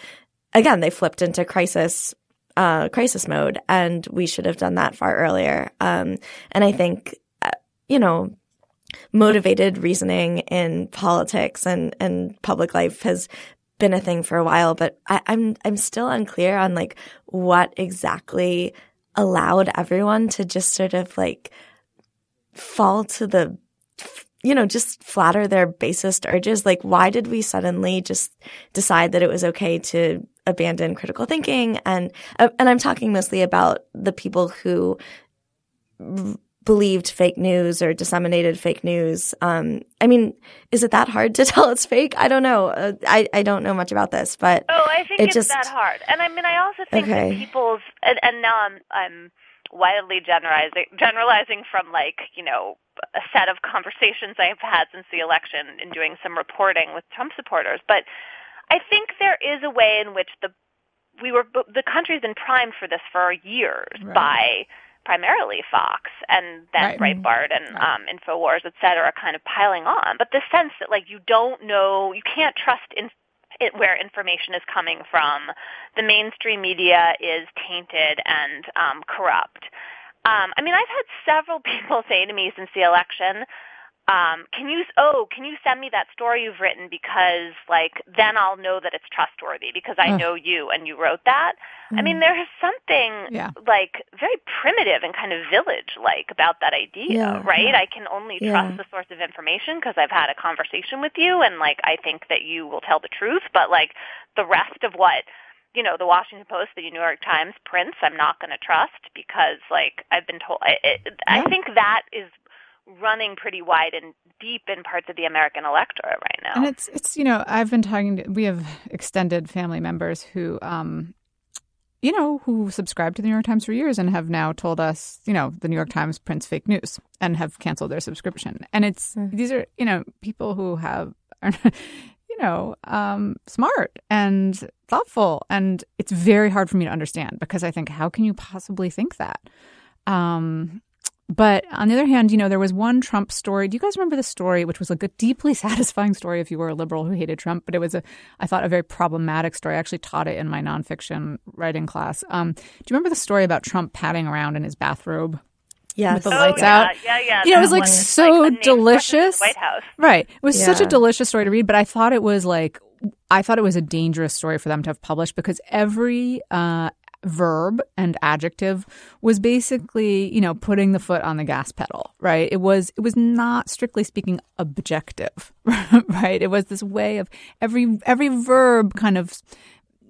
again, they flipped into crisis uh, crisis mode, and we should have done that far earlier. Um, and I think, uh, you know, motivated reasoning in politics and and public life has been a thing for a while, but I, I'm I'm still unclear on like what exactly allowed everyone to just sort of like fall to the you know, just flatter their basest urges. Like, why did we suddenly just decide that it was okay to abandon critical thinking? And uh, and I'm talking mostly about the people who believed fake news or disseminated fake news. Um, I mean, is it that hard to tell it's fake? I don't know. Uh, I I don't know much about this, but Oh, I think it it's just that hard. And I mean, I also think Okay. that people's and, and now I'm I'm wildly generalizing generalizing from like you know a set of conversations I've had since the election in doing some reporting with Trump supporters. But I think there is a way in which the we were the country's been primed for this for years Right. by primarily Fox and then Right. Breitbart and um, Infowars, et cetera, kind of piling on. But the sense that like you don't know, you can't trust in it, where information is coming from. The mainstream media is tainted and um, corrupt. Um, I mean, I've had several people say to me since the election, um, "Can you? Oh, can you send me that story you've written because, like, then I'll know that it's trustworthy because I Ugh. know you and you wrote that." I mean, there is something Yeah. like very primitive and kind of village-like about that idea, Yeah, right? yeah. I can only Yeah. trust the source of information because I've had a conversation with you, and like I think that you will tell the truth. But like the rest of what you know, the Washington Post, the New York Times prints, I'm not going to trust because like I've been told. I, it, I think that is running pretty wide and deep in parts of the American electorate right now. And it's it's you know I've been talking to we have extended family members who um you know who subscribe to the New York Times for years and have now told us you know the New York Times prints fake news and have canceled their subscription. And it's these are you know people who have are you know um smart and thoughtful. And it's very hard for me to understand because I think how can you possibly think that? Um but on the other hand, you know, there was one Trump story. Do you guys remember the story, which was like a deeply satisfying story if you were a liberal who hated Trump? But it was a, I thought, a very problematic story. I actually taught it in my nonfiction writing class. Um, do you remember the story about Trump padding around in his bathrobe? yes, with the oh, lights yeah, out. Yeah, yeah. You know, it was like so Like, unnamed president of delicious. White House. Right. It was such a delicious story to read, but I thought it was like I thought it was a dangerous story for them to have published because every uh, verb and adjective was basically, you know, putting the foot on the gas pedal, right? It was it was not strictly speaking objective, right? It was this way of every every verb kind of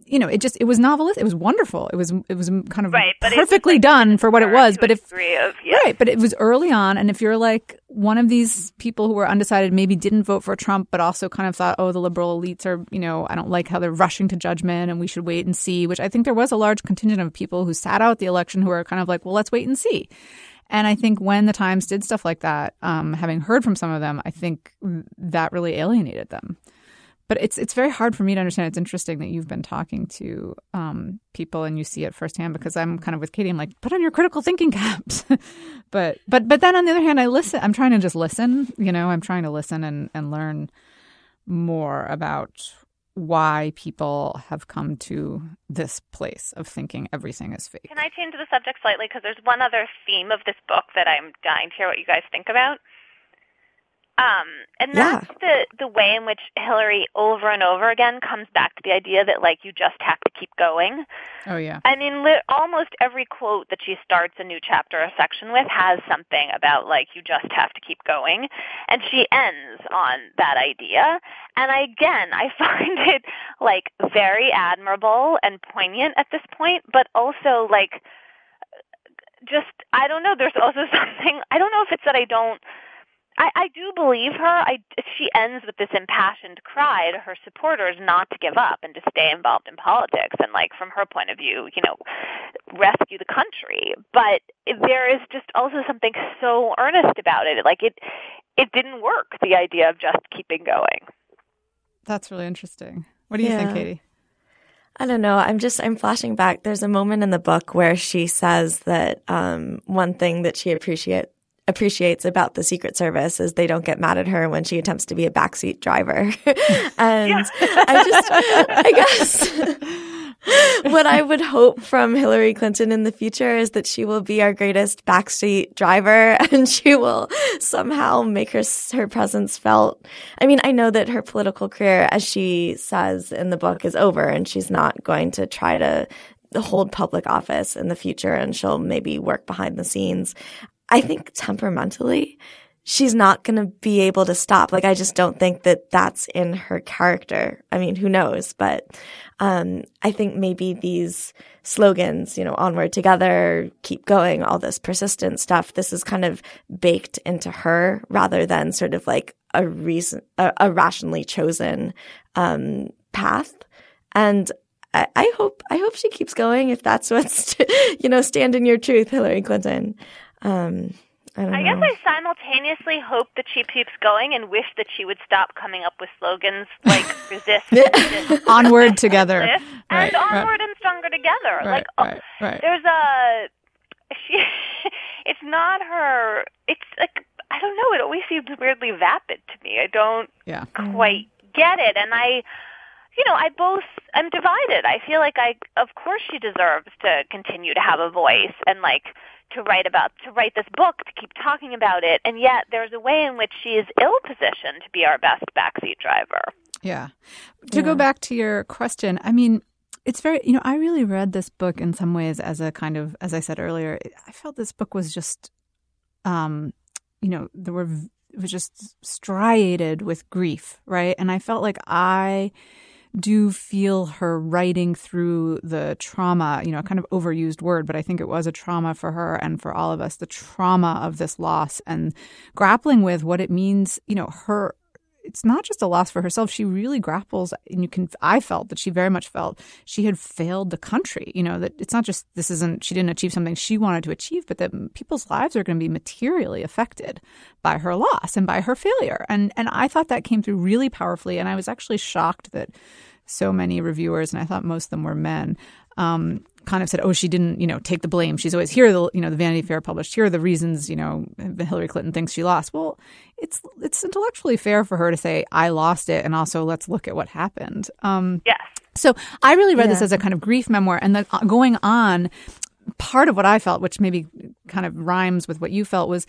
you know, it just it was novelist. It was wonderful. It was it was kind of Right, but perfectly like, done for what it was. But if of, yeah. Right, but it was early on, and if you're like one of these people who were undecided, maybe didn't vote for Trump, but also kind of thought, oh, the liberal elites are, you know, I don't like how they're rushing to judgment, and we should wait and see. Which I think there was a large contingent of people who sat out the election who are kind of like, well, let's wait and see. And I think when the Times did stuff like that, um, having heard from some of them, I think that really alienated them. But it's it's very hard for me to understand. It's interesting that you've been talking to um, people and you see it firsthand because I'm kind of with Katy. I'm like, put on your critical thinking caps. but but but then on the other hand, I listen. I'm trying to just listen. You know, I'm trying to listen and and learn more about why people have come to this place of thinking everything is fake. Can I change the subject slightly? Because there's one other theme of this book that I'm dying to hear what you guys think about. Um, and that's the the way in which Hillary over and over again comes back to the idea that like you just have to keep going. Oh yeah. I mean, li- almost every quote that she starts a new chapter or section with has something about like you just have to keep going, and she ends on that idea. And I, again, I find it like very admirable and poignant at this point, but also like just I don't know. There's also something I don't know if it's that I don't. I, I do believe her. I, she ends with this impassioned cry to her supporters not to give up and to stay involved in politics and, like, from her point of view, you know, rescue the country. But there is just also something so earnest about it. Like it, it didn't work. The idea of just keeping going. That's really interesting. What do you Yeah. think, Katy? I don't know. I'm just I'm flashing back. There's a moment in the book where she says that um, one thing that she appreciate appreciates about the Secret Service is they don't get mad at her when she attempts to be a backseat driver. and I just I guess what I would hope from Hillary Clinton in the future is that she will be our greatest backseat driver and she will somehow make her her presence felt. I mean, I know that her political career, as she says in the book, is over and she's not going to try to hold public office in the future and she'll maybe work behind the scenes. I think temperamentally, she's not going to be able to stop. Like, I just don't think that that's in her character. I mean, who knows? But um, I think maybe these slogans, you know, onward together, keep going, all this persistent stuff, this is kind of baked into her rather than sort of like a reason, a, a rationally chosen um, path. And I, I hope, I hope she keeps going if that's what's, you know, stand in your truth, Hillary Clinton. Um, I don't I know. guess I simultaneously hope that she keeps going and wish that she would stop coming up with slogans like resist, resist Onward together. resist, Right, and right. onward and stronger together. Right, like oh, right, right. there's a she. it's not her. It's like I don't know. It always seems weirdly vapid to me. I don't Yeah. quite get it, and I. You know, I both I'm divided. I feel like I of course she deserves to continue to have a voice and like to write about to write this book to keep talking about it and yet there's a way in which she is ill positioned to be our best backseat driver. Yeah. To go back to your question, I mean, it's very, you know, I really read this book in some ways as a kind of, as I said earlier, I felt this book was just, um, you know, there were, it was just striated with grief, right? And I felt like I do feel her writing through the trauma, you know, kind of overused word, but I think it was a trauma for her and for all of us, the trauma of this loss and grappling with what it means, you know, her it's not just a loss for herself. She really grapples, and you can. I felt that she very much felt she had failed the country. You know that it's not just this isn't she didn't achieve something she wanted to achieve, but that people's lives are going to be materially affected by her loss and by her failure. And and I thought that came through really powerfully. And I was actually shocked that so many reviewers, and I thought most of them were men, um, kind of said, "Oh, she didn't, you know, take the blame. She's always here. Are the you know the Vanity Fair published here are the reasons you know Hillary Clinton thinks she lost." Well, it's it's intellectually fair for her to say, "I lost it," and also let's look at what happened. Um, Yes. so I really read this as a kind of grief memoir, and then uh, going on, part of what I felt, which maybe kind of rhymes with what you felt, was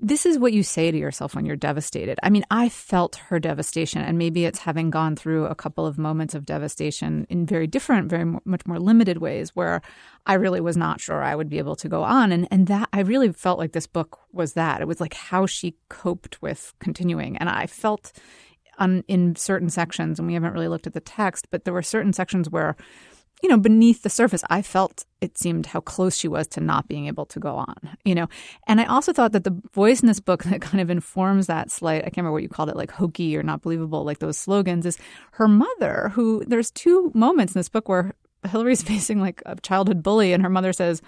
this is what you say to yourself when you're devastated. I mean, I felt her devastation, and maybe it's having gone through a couple of moments of devastation in very different, very much more limited ways where I really was not sure I would be able to go on. And, and that I really felt like this book was that. It was like how she coped with continuing. And I felt on, in certain sections, and we haven't really looked at the text, but there were certain sections where you know, beneath the surface, I felt it seemed how close she was to not being able to go on, you know. And I also thought that the voice in this book that kind of informs that slight, I can't remember what you called it, like hokey or not believable, like those slogans, is her mother, who there's two moments in this book where Hillary's facing like a childhood bully, and her mother says,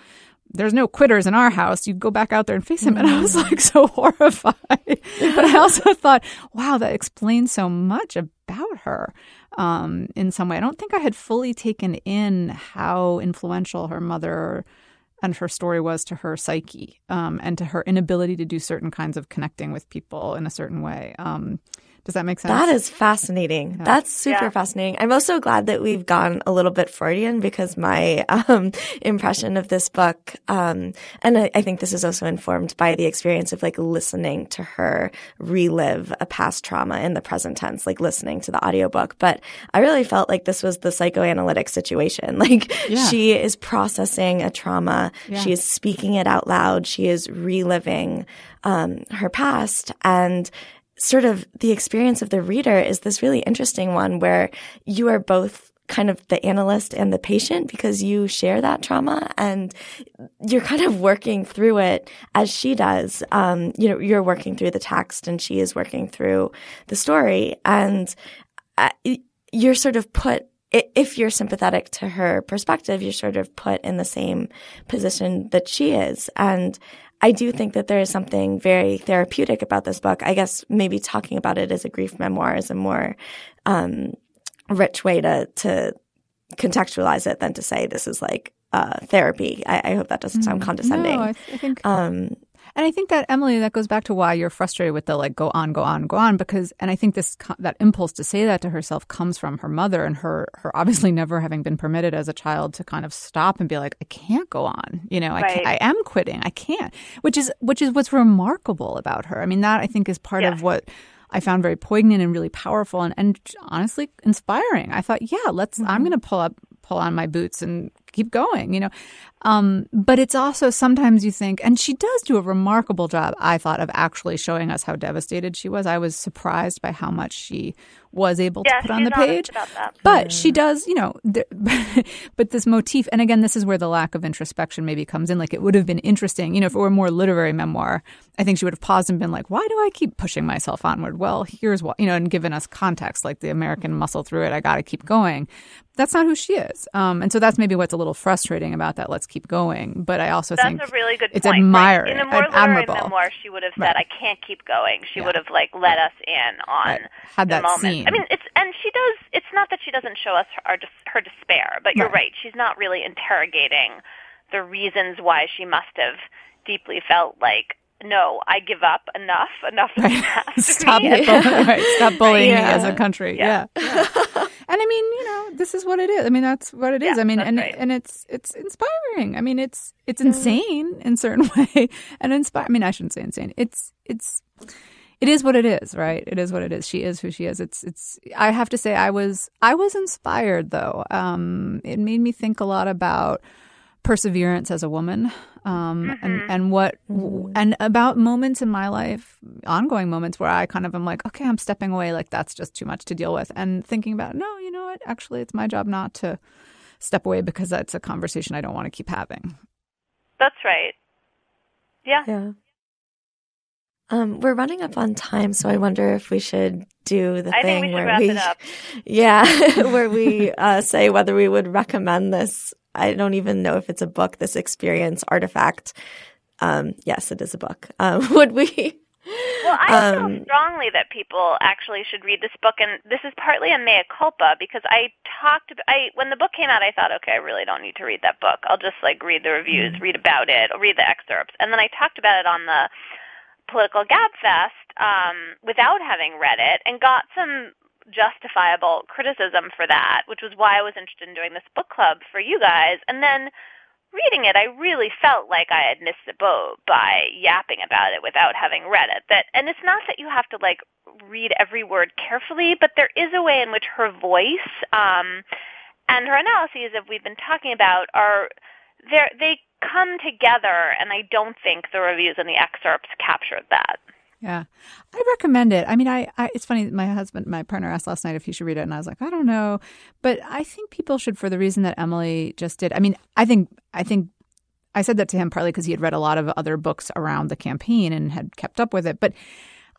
there's no quitters in our house. You go back out there and face him. And I was mm. like so horrified. but I also thought, wow, that explains so much about her um, in some way. I don't think I had fully taken in how influential her mother and her story was to her psyche um, and to her inability to do certain kinds of connecting with people in a certain way. Um, Does that make sense? That is fascinating. Yeah. That's super Yeah. fascinating. I'm also glad that we've gone a little bit Freudian because my um, impression of this book, um, and I, I think this is also informed by the experience of like listening to her relive a past trauma in the present tense, like listening to the audiobook. But I really felt like this was the psychoanalytic situation. Like Yeah. she is processing a trauma, Yeah. she is speaking it out loud, she is reliving um, her past, and sort of the experience of the reader is this really interesting one where you are both kind of the analyst and the patient because you share that trauma and you're kind of working through it as she does. Um, you know, you're working through the text and she is working through the story and uh, you're sort of put if you're sympathetic to her perspective, you're sort of put in the same position that she is. And I do think that there is something very therapeutic about this book. I guess maybe talking about it as a grief memoir is a more um, rich way to to contextualize it than to say this is like uh, therapy. I, I hope that doesn't sound condescending. No, I, I think um, And I think that Emily, that goes back to why you're frustrated with the like go on, go on, go on. Because, and I think this that impulse to say that to herself comes from her mother and her her obviously never having been permitted as a child to kind of stop and be like, I can't go on. You know, I can't, I am quitting. I can't. Which is which is what's remarkable about her. I mean, that I think is part of what. I found very poignant and really powerful and, and honestly inspiring. I thought, yeah, let's, I'm mm-hmm. going to pull up, pull on my boots and keep going, you know. Um, but it's also sometimes you think, and she does do a remarkable job, I thought, of actually showing us how devastated she was. I was surprised by how much she was able to put on the page. about that. But she does, you know, th- but this motif, and again, this is where the lack of introspection maybe comes in. Like it would have been interesting, you know, if it were a more literary memoir, I think she would have paused and been like, why do I keep pushing myself onward? Well, here's what, you know, and given us context, like the American muscle through it, I got to keep going. That's not who she is. Um, and so that's maybe what's a little frustrating about that. Let's keep going. But I also That's think a really good it's point. Right? In a more admirable. memoir, she would have said, Right. "I can't keep going." She Yeah. would have like let us in on Right. Had the that moment. scene. I mean, it's and she does. It's not that she doesn't show us her, her despair, but you're right. She's not really interrogating the reasons why she must have deeply felt like, "No, I give up. Enough. Enough Right. Stop, me." bull- right. Stop bullying me as a country. Yeah. Yeah. yeah. and I mean, you know, this is what it is. I mean, that's what it is. Yeah, I mean, and right. and it's it's inspiring. I mean, it's it's insane in certain way, and inspire. I mean, I shouldn't say insane. It's it's it is what it is, right? It is what it is. She is who she is. It's it's. I have to say, I was I was inspired though. Um, it made me think a lot about perseverance as a woman um, and and what and about moments in my life ongoing moments where I kind of am like okay I'm stepping away like that's just too much to deal with and thinking about no you know what actually it's my job not to step away because that's a conversation I don't want to keep having That's right. Yeah. yeah. Um, we're running up on time, so I wonder if we should do the I thing think we where wrap we, it up. yeah, where we uh, say whether we would recommend this. I don't even know if it's a book. This experience artifact. Um, yes, it is a book. Um, would we? Well, I feel Um, strongly that people actually should read this book, and this is partly a mea culpa because I talked. I when the book came out, I thought, okay, I really don't need to read that book. I'll just like read the reviews, Mm-hmm. read about it, read the excerpts, and then I talked about it on the political gabfest um, without having read it, and got some justifiable criticism for that, which was why I was interested in doing this book club for you guys, and then reading it, I really felt like I had missed the boat by yapping about it without having read it. That, and it's not that you have to like read every word carefully, but there is a way in which her voice um, and her analyses that we've been talking about are they come together, and I don't think the reviews and the excerpts captured that. Yeah, I recommend it. I mean, I, I it's funny. My husband, my partner, asked last night if he should read it, and I was like, I don't know, but I think people should for the reason that Emily just did. I mean, I think I think I said that to him partly because he had read a lot of other books around the campaign and had kept up with it, but.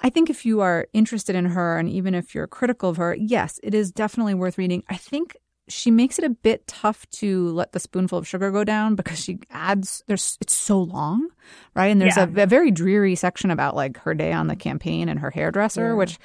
I think if you are interested in her and even if you're critical of her, yes, it is definitely worth reading. I think she makes it a bit tough to let the spoonful of sugar go down because she adds there's it's so long right and there's Yeah. a, a very dreary section about like her day on the campaign and her hairdresser which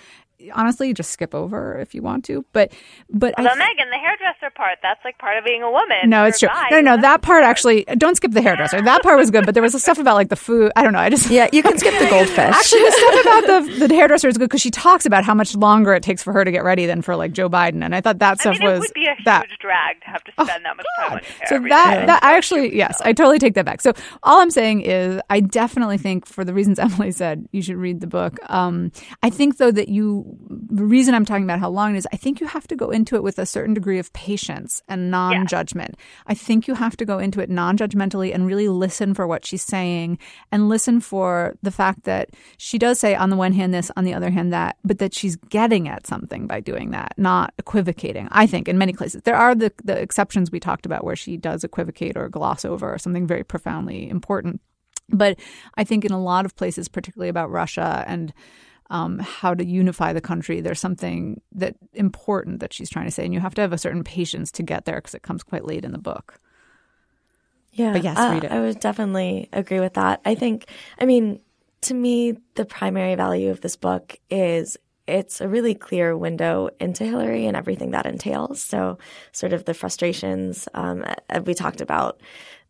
honestly just skip over if you want to. But but Although I Meghan, the hairdresser part, that's like part of being a woman. no, it's true. guys, No, no, that's that part actually. Don't skip the hairdresser. That part was good, but there was stuff about like the food. I don't know. I just Yeah, you can skip the goldfish. Actually, the stuff about the the hairdresser is good because she talks about how much longer it takes for her to get ready than for like Joe Biden, and I thought that I stuff mean, it was would be a that. huge drag to have to spend that much time on hair So every that day. that I actually yes, I totally take that back. So all I'm saying is I definitely think for the reasons Emily said, you should read the book. Um, I think though that you the reason I'm talking about how long it is, I think you have to go into it with a certain degree of patience and non-judgment. I think you have to go into it non-judgmentally and really listen for what she's saying and listen for the fact that she does say on the one hand this, on the other hand that, but that she's getting at something by doing that, not equivocating. I think in many places there are the the exceptions we talked about where she does equivocate or gloss over something very profoundly important. But I think in a lot of places, particularly about Russia and um, how to unify the country, there's something that important that she's trying to say, and you have to have a certain patience to get there because it comes quite late in the book. Yeah, But yes, uh, read it. I would definitely agree with that. I think, I mean, to me, the primary value of this book is it's a really clear window into Hillary and everything that entails. So, sort of the frustrations um, we talked about,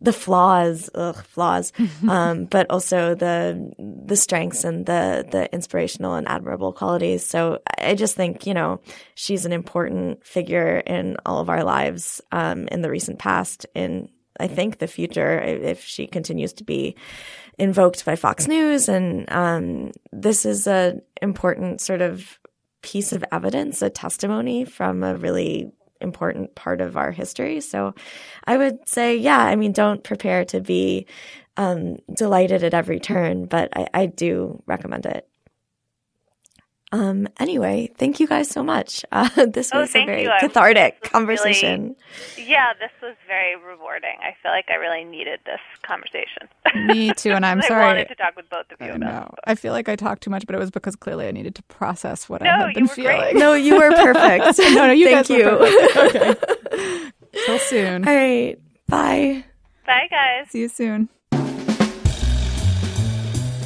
the flaws, ugh, flaws, um, but also the the strengths and the the inspirational and admirable qualities. So, I just think you know she's an important figure in all of our lives um, in the recent past in I think the future if she continues to be invoked by Fox News, and um, this is an important sort of piece of evidence, a testimony from a really important part of our history. So, I would say, yeah, I mean, don't prepare to be um, delighted at every turn, but I, I do recommend it. Um, anyway, thank you guys so much. Uh, this Oh, was a very you. Cathartic conversation. Really, yeah, this was very rewarding. I feel like I really needed this conversation. Me too, and I'm I sorry. wanted to talk with both of you I about know. I feel like I talked too much, but it was because clearly I needed to process what I No, had been you were great. feeling. No, you were perfect. no, no, you Thank guys were you. perfect. Okay. Till soon. All right. Bye. Bye, guys. See you soon.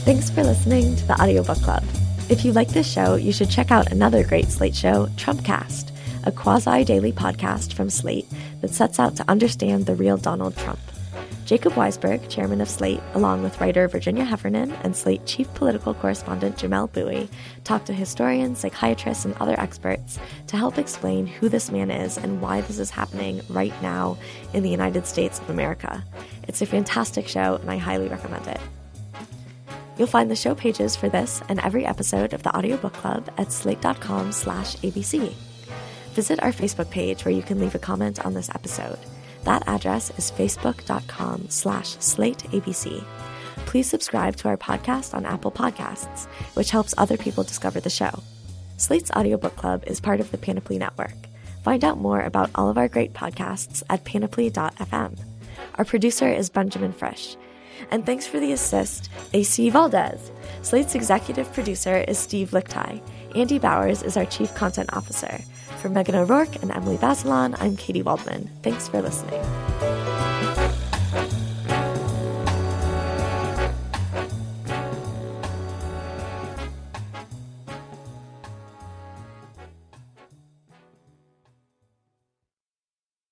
Thanks for listening to the Audiobook Club. If you like this show, you should check out another great Slate show, Trumpcast, a quasi daily podcast from Slate that sets out to understand the real Donald Trump. Jacob Weisberg, chairman of Slate, along with writer Virginia Heffernan and Slate chief political correspondent Jamelle Bouie, talk to historians, psychiatrists, and other experts to help explain who this man is and why this is happening right now in the United States of America. It's a fantastic show, and I highly recommend it. You'll find the show pages for this and every episode of the Audiobook Club at slate.com slash ABC. Visit our Facebook page where you can leave a comment on this episode. That address is facebook.com slash slateabc. Please subscribe to our podcast on Apple Podcasts, which helps other people discover the show. Slate's Audiobook Club is part of the Panoply Network. Find out more about all of our great podcasts at panoply.fm. Our producer is Benjamin Frisch. And thanks for the assist, AC Valdez. Slate's executive producer is Steve Lickteig. Andy Bowers is our chief content officer. For Meghan O'Rourke and Emily Bazelon, I'm Katy Waldman. Thanks for listening.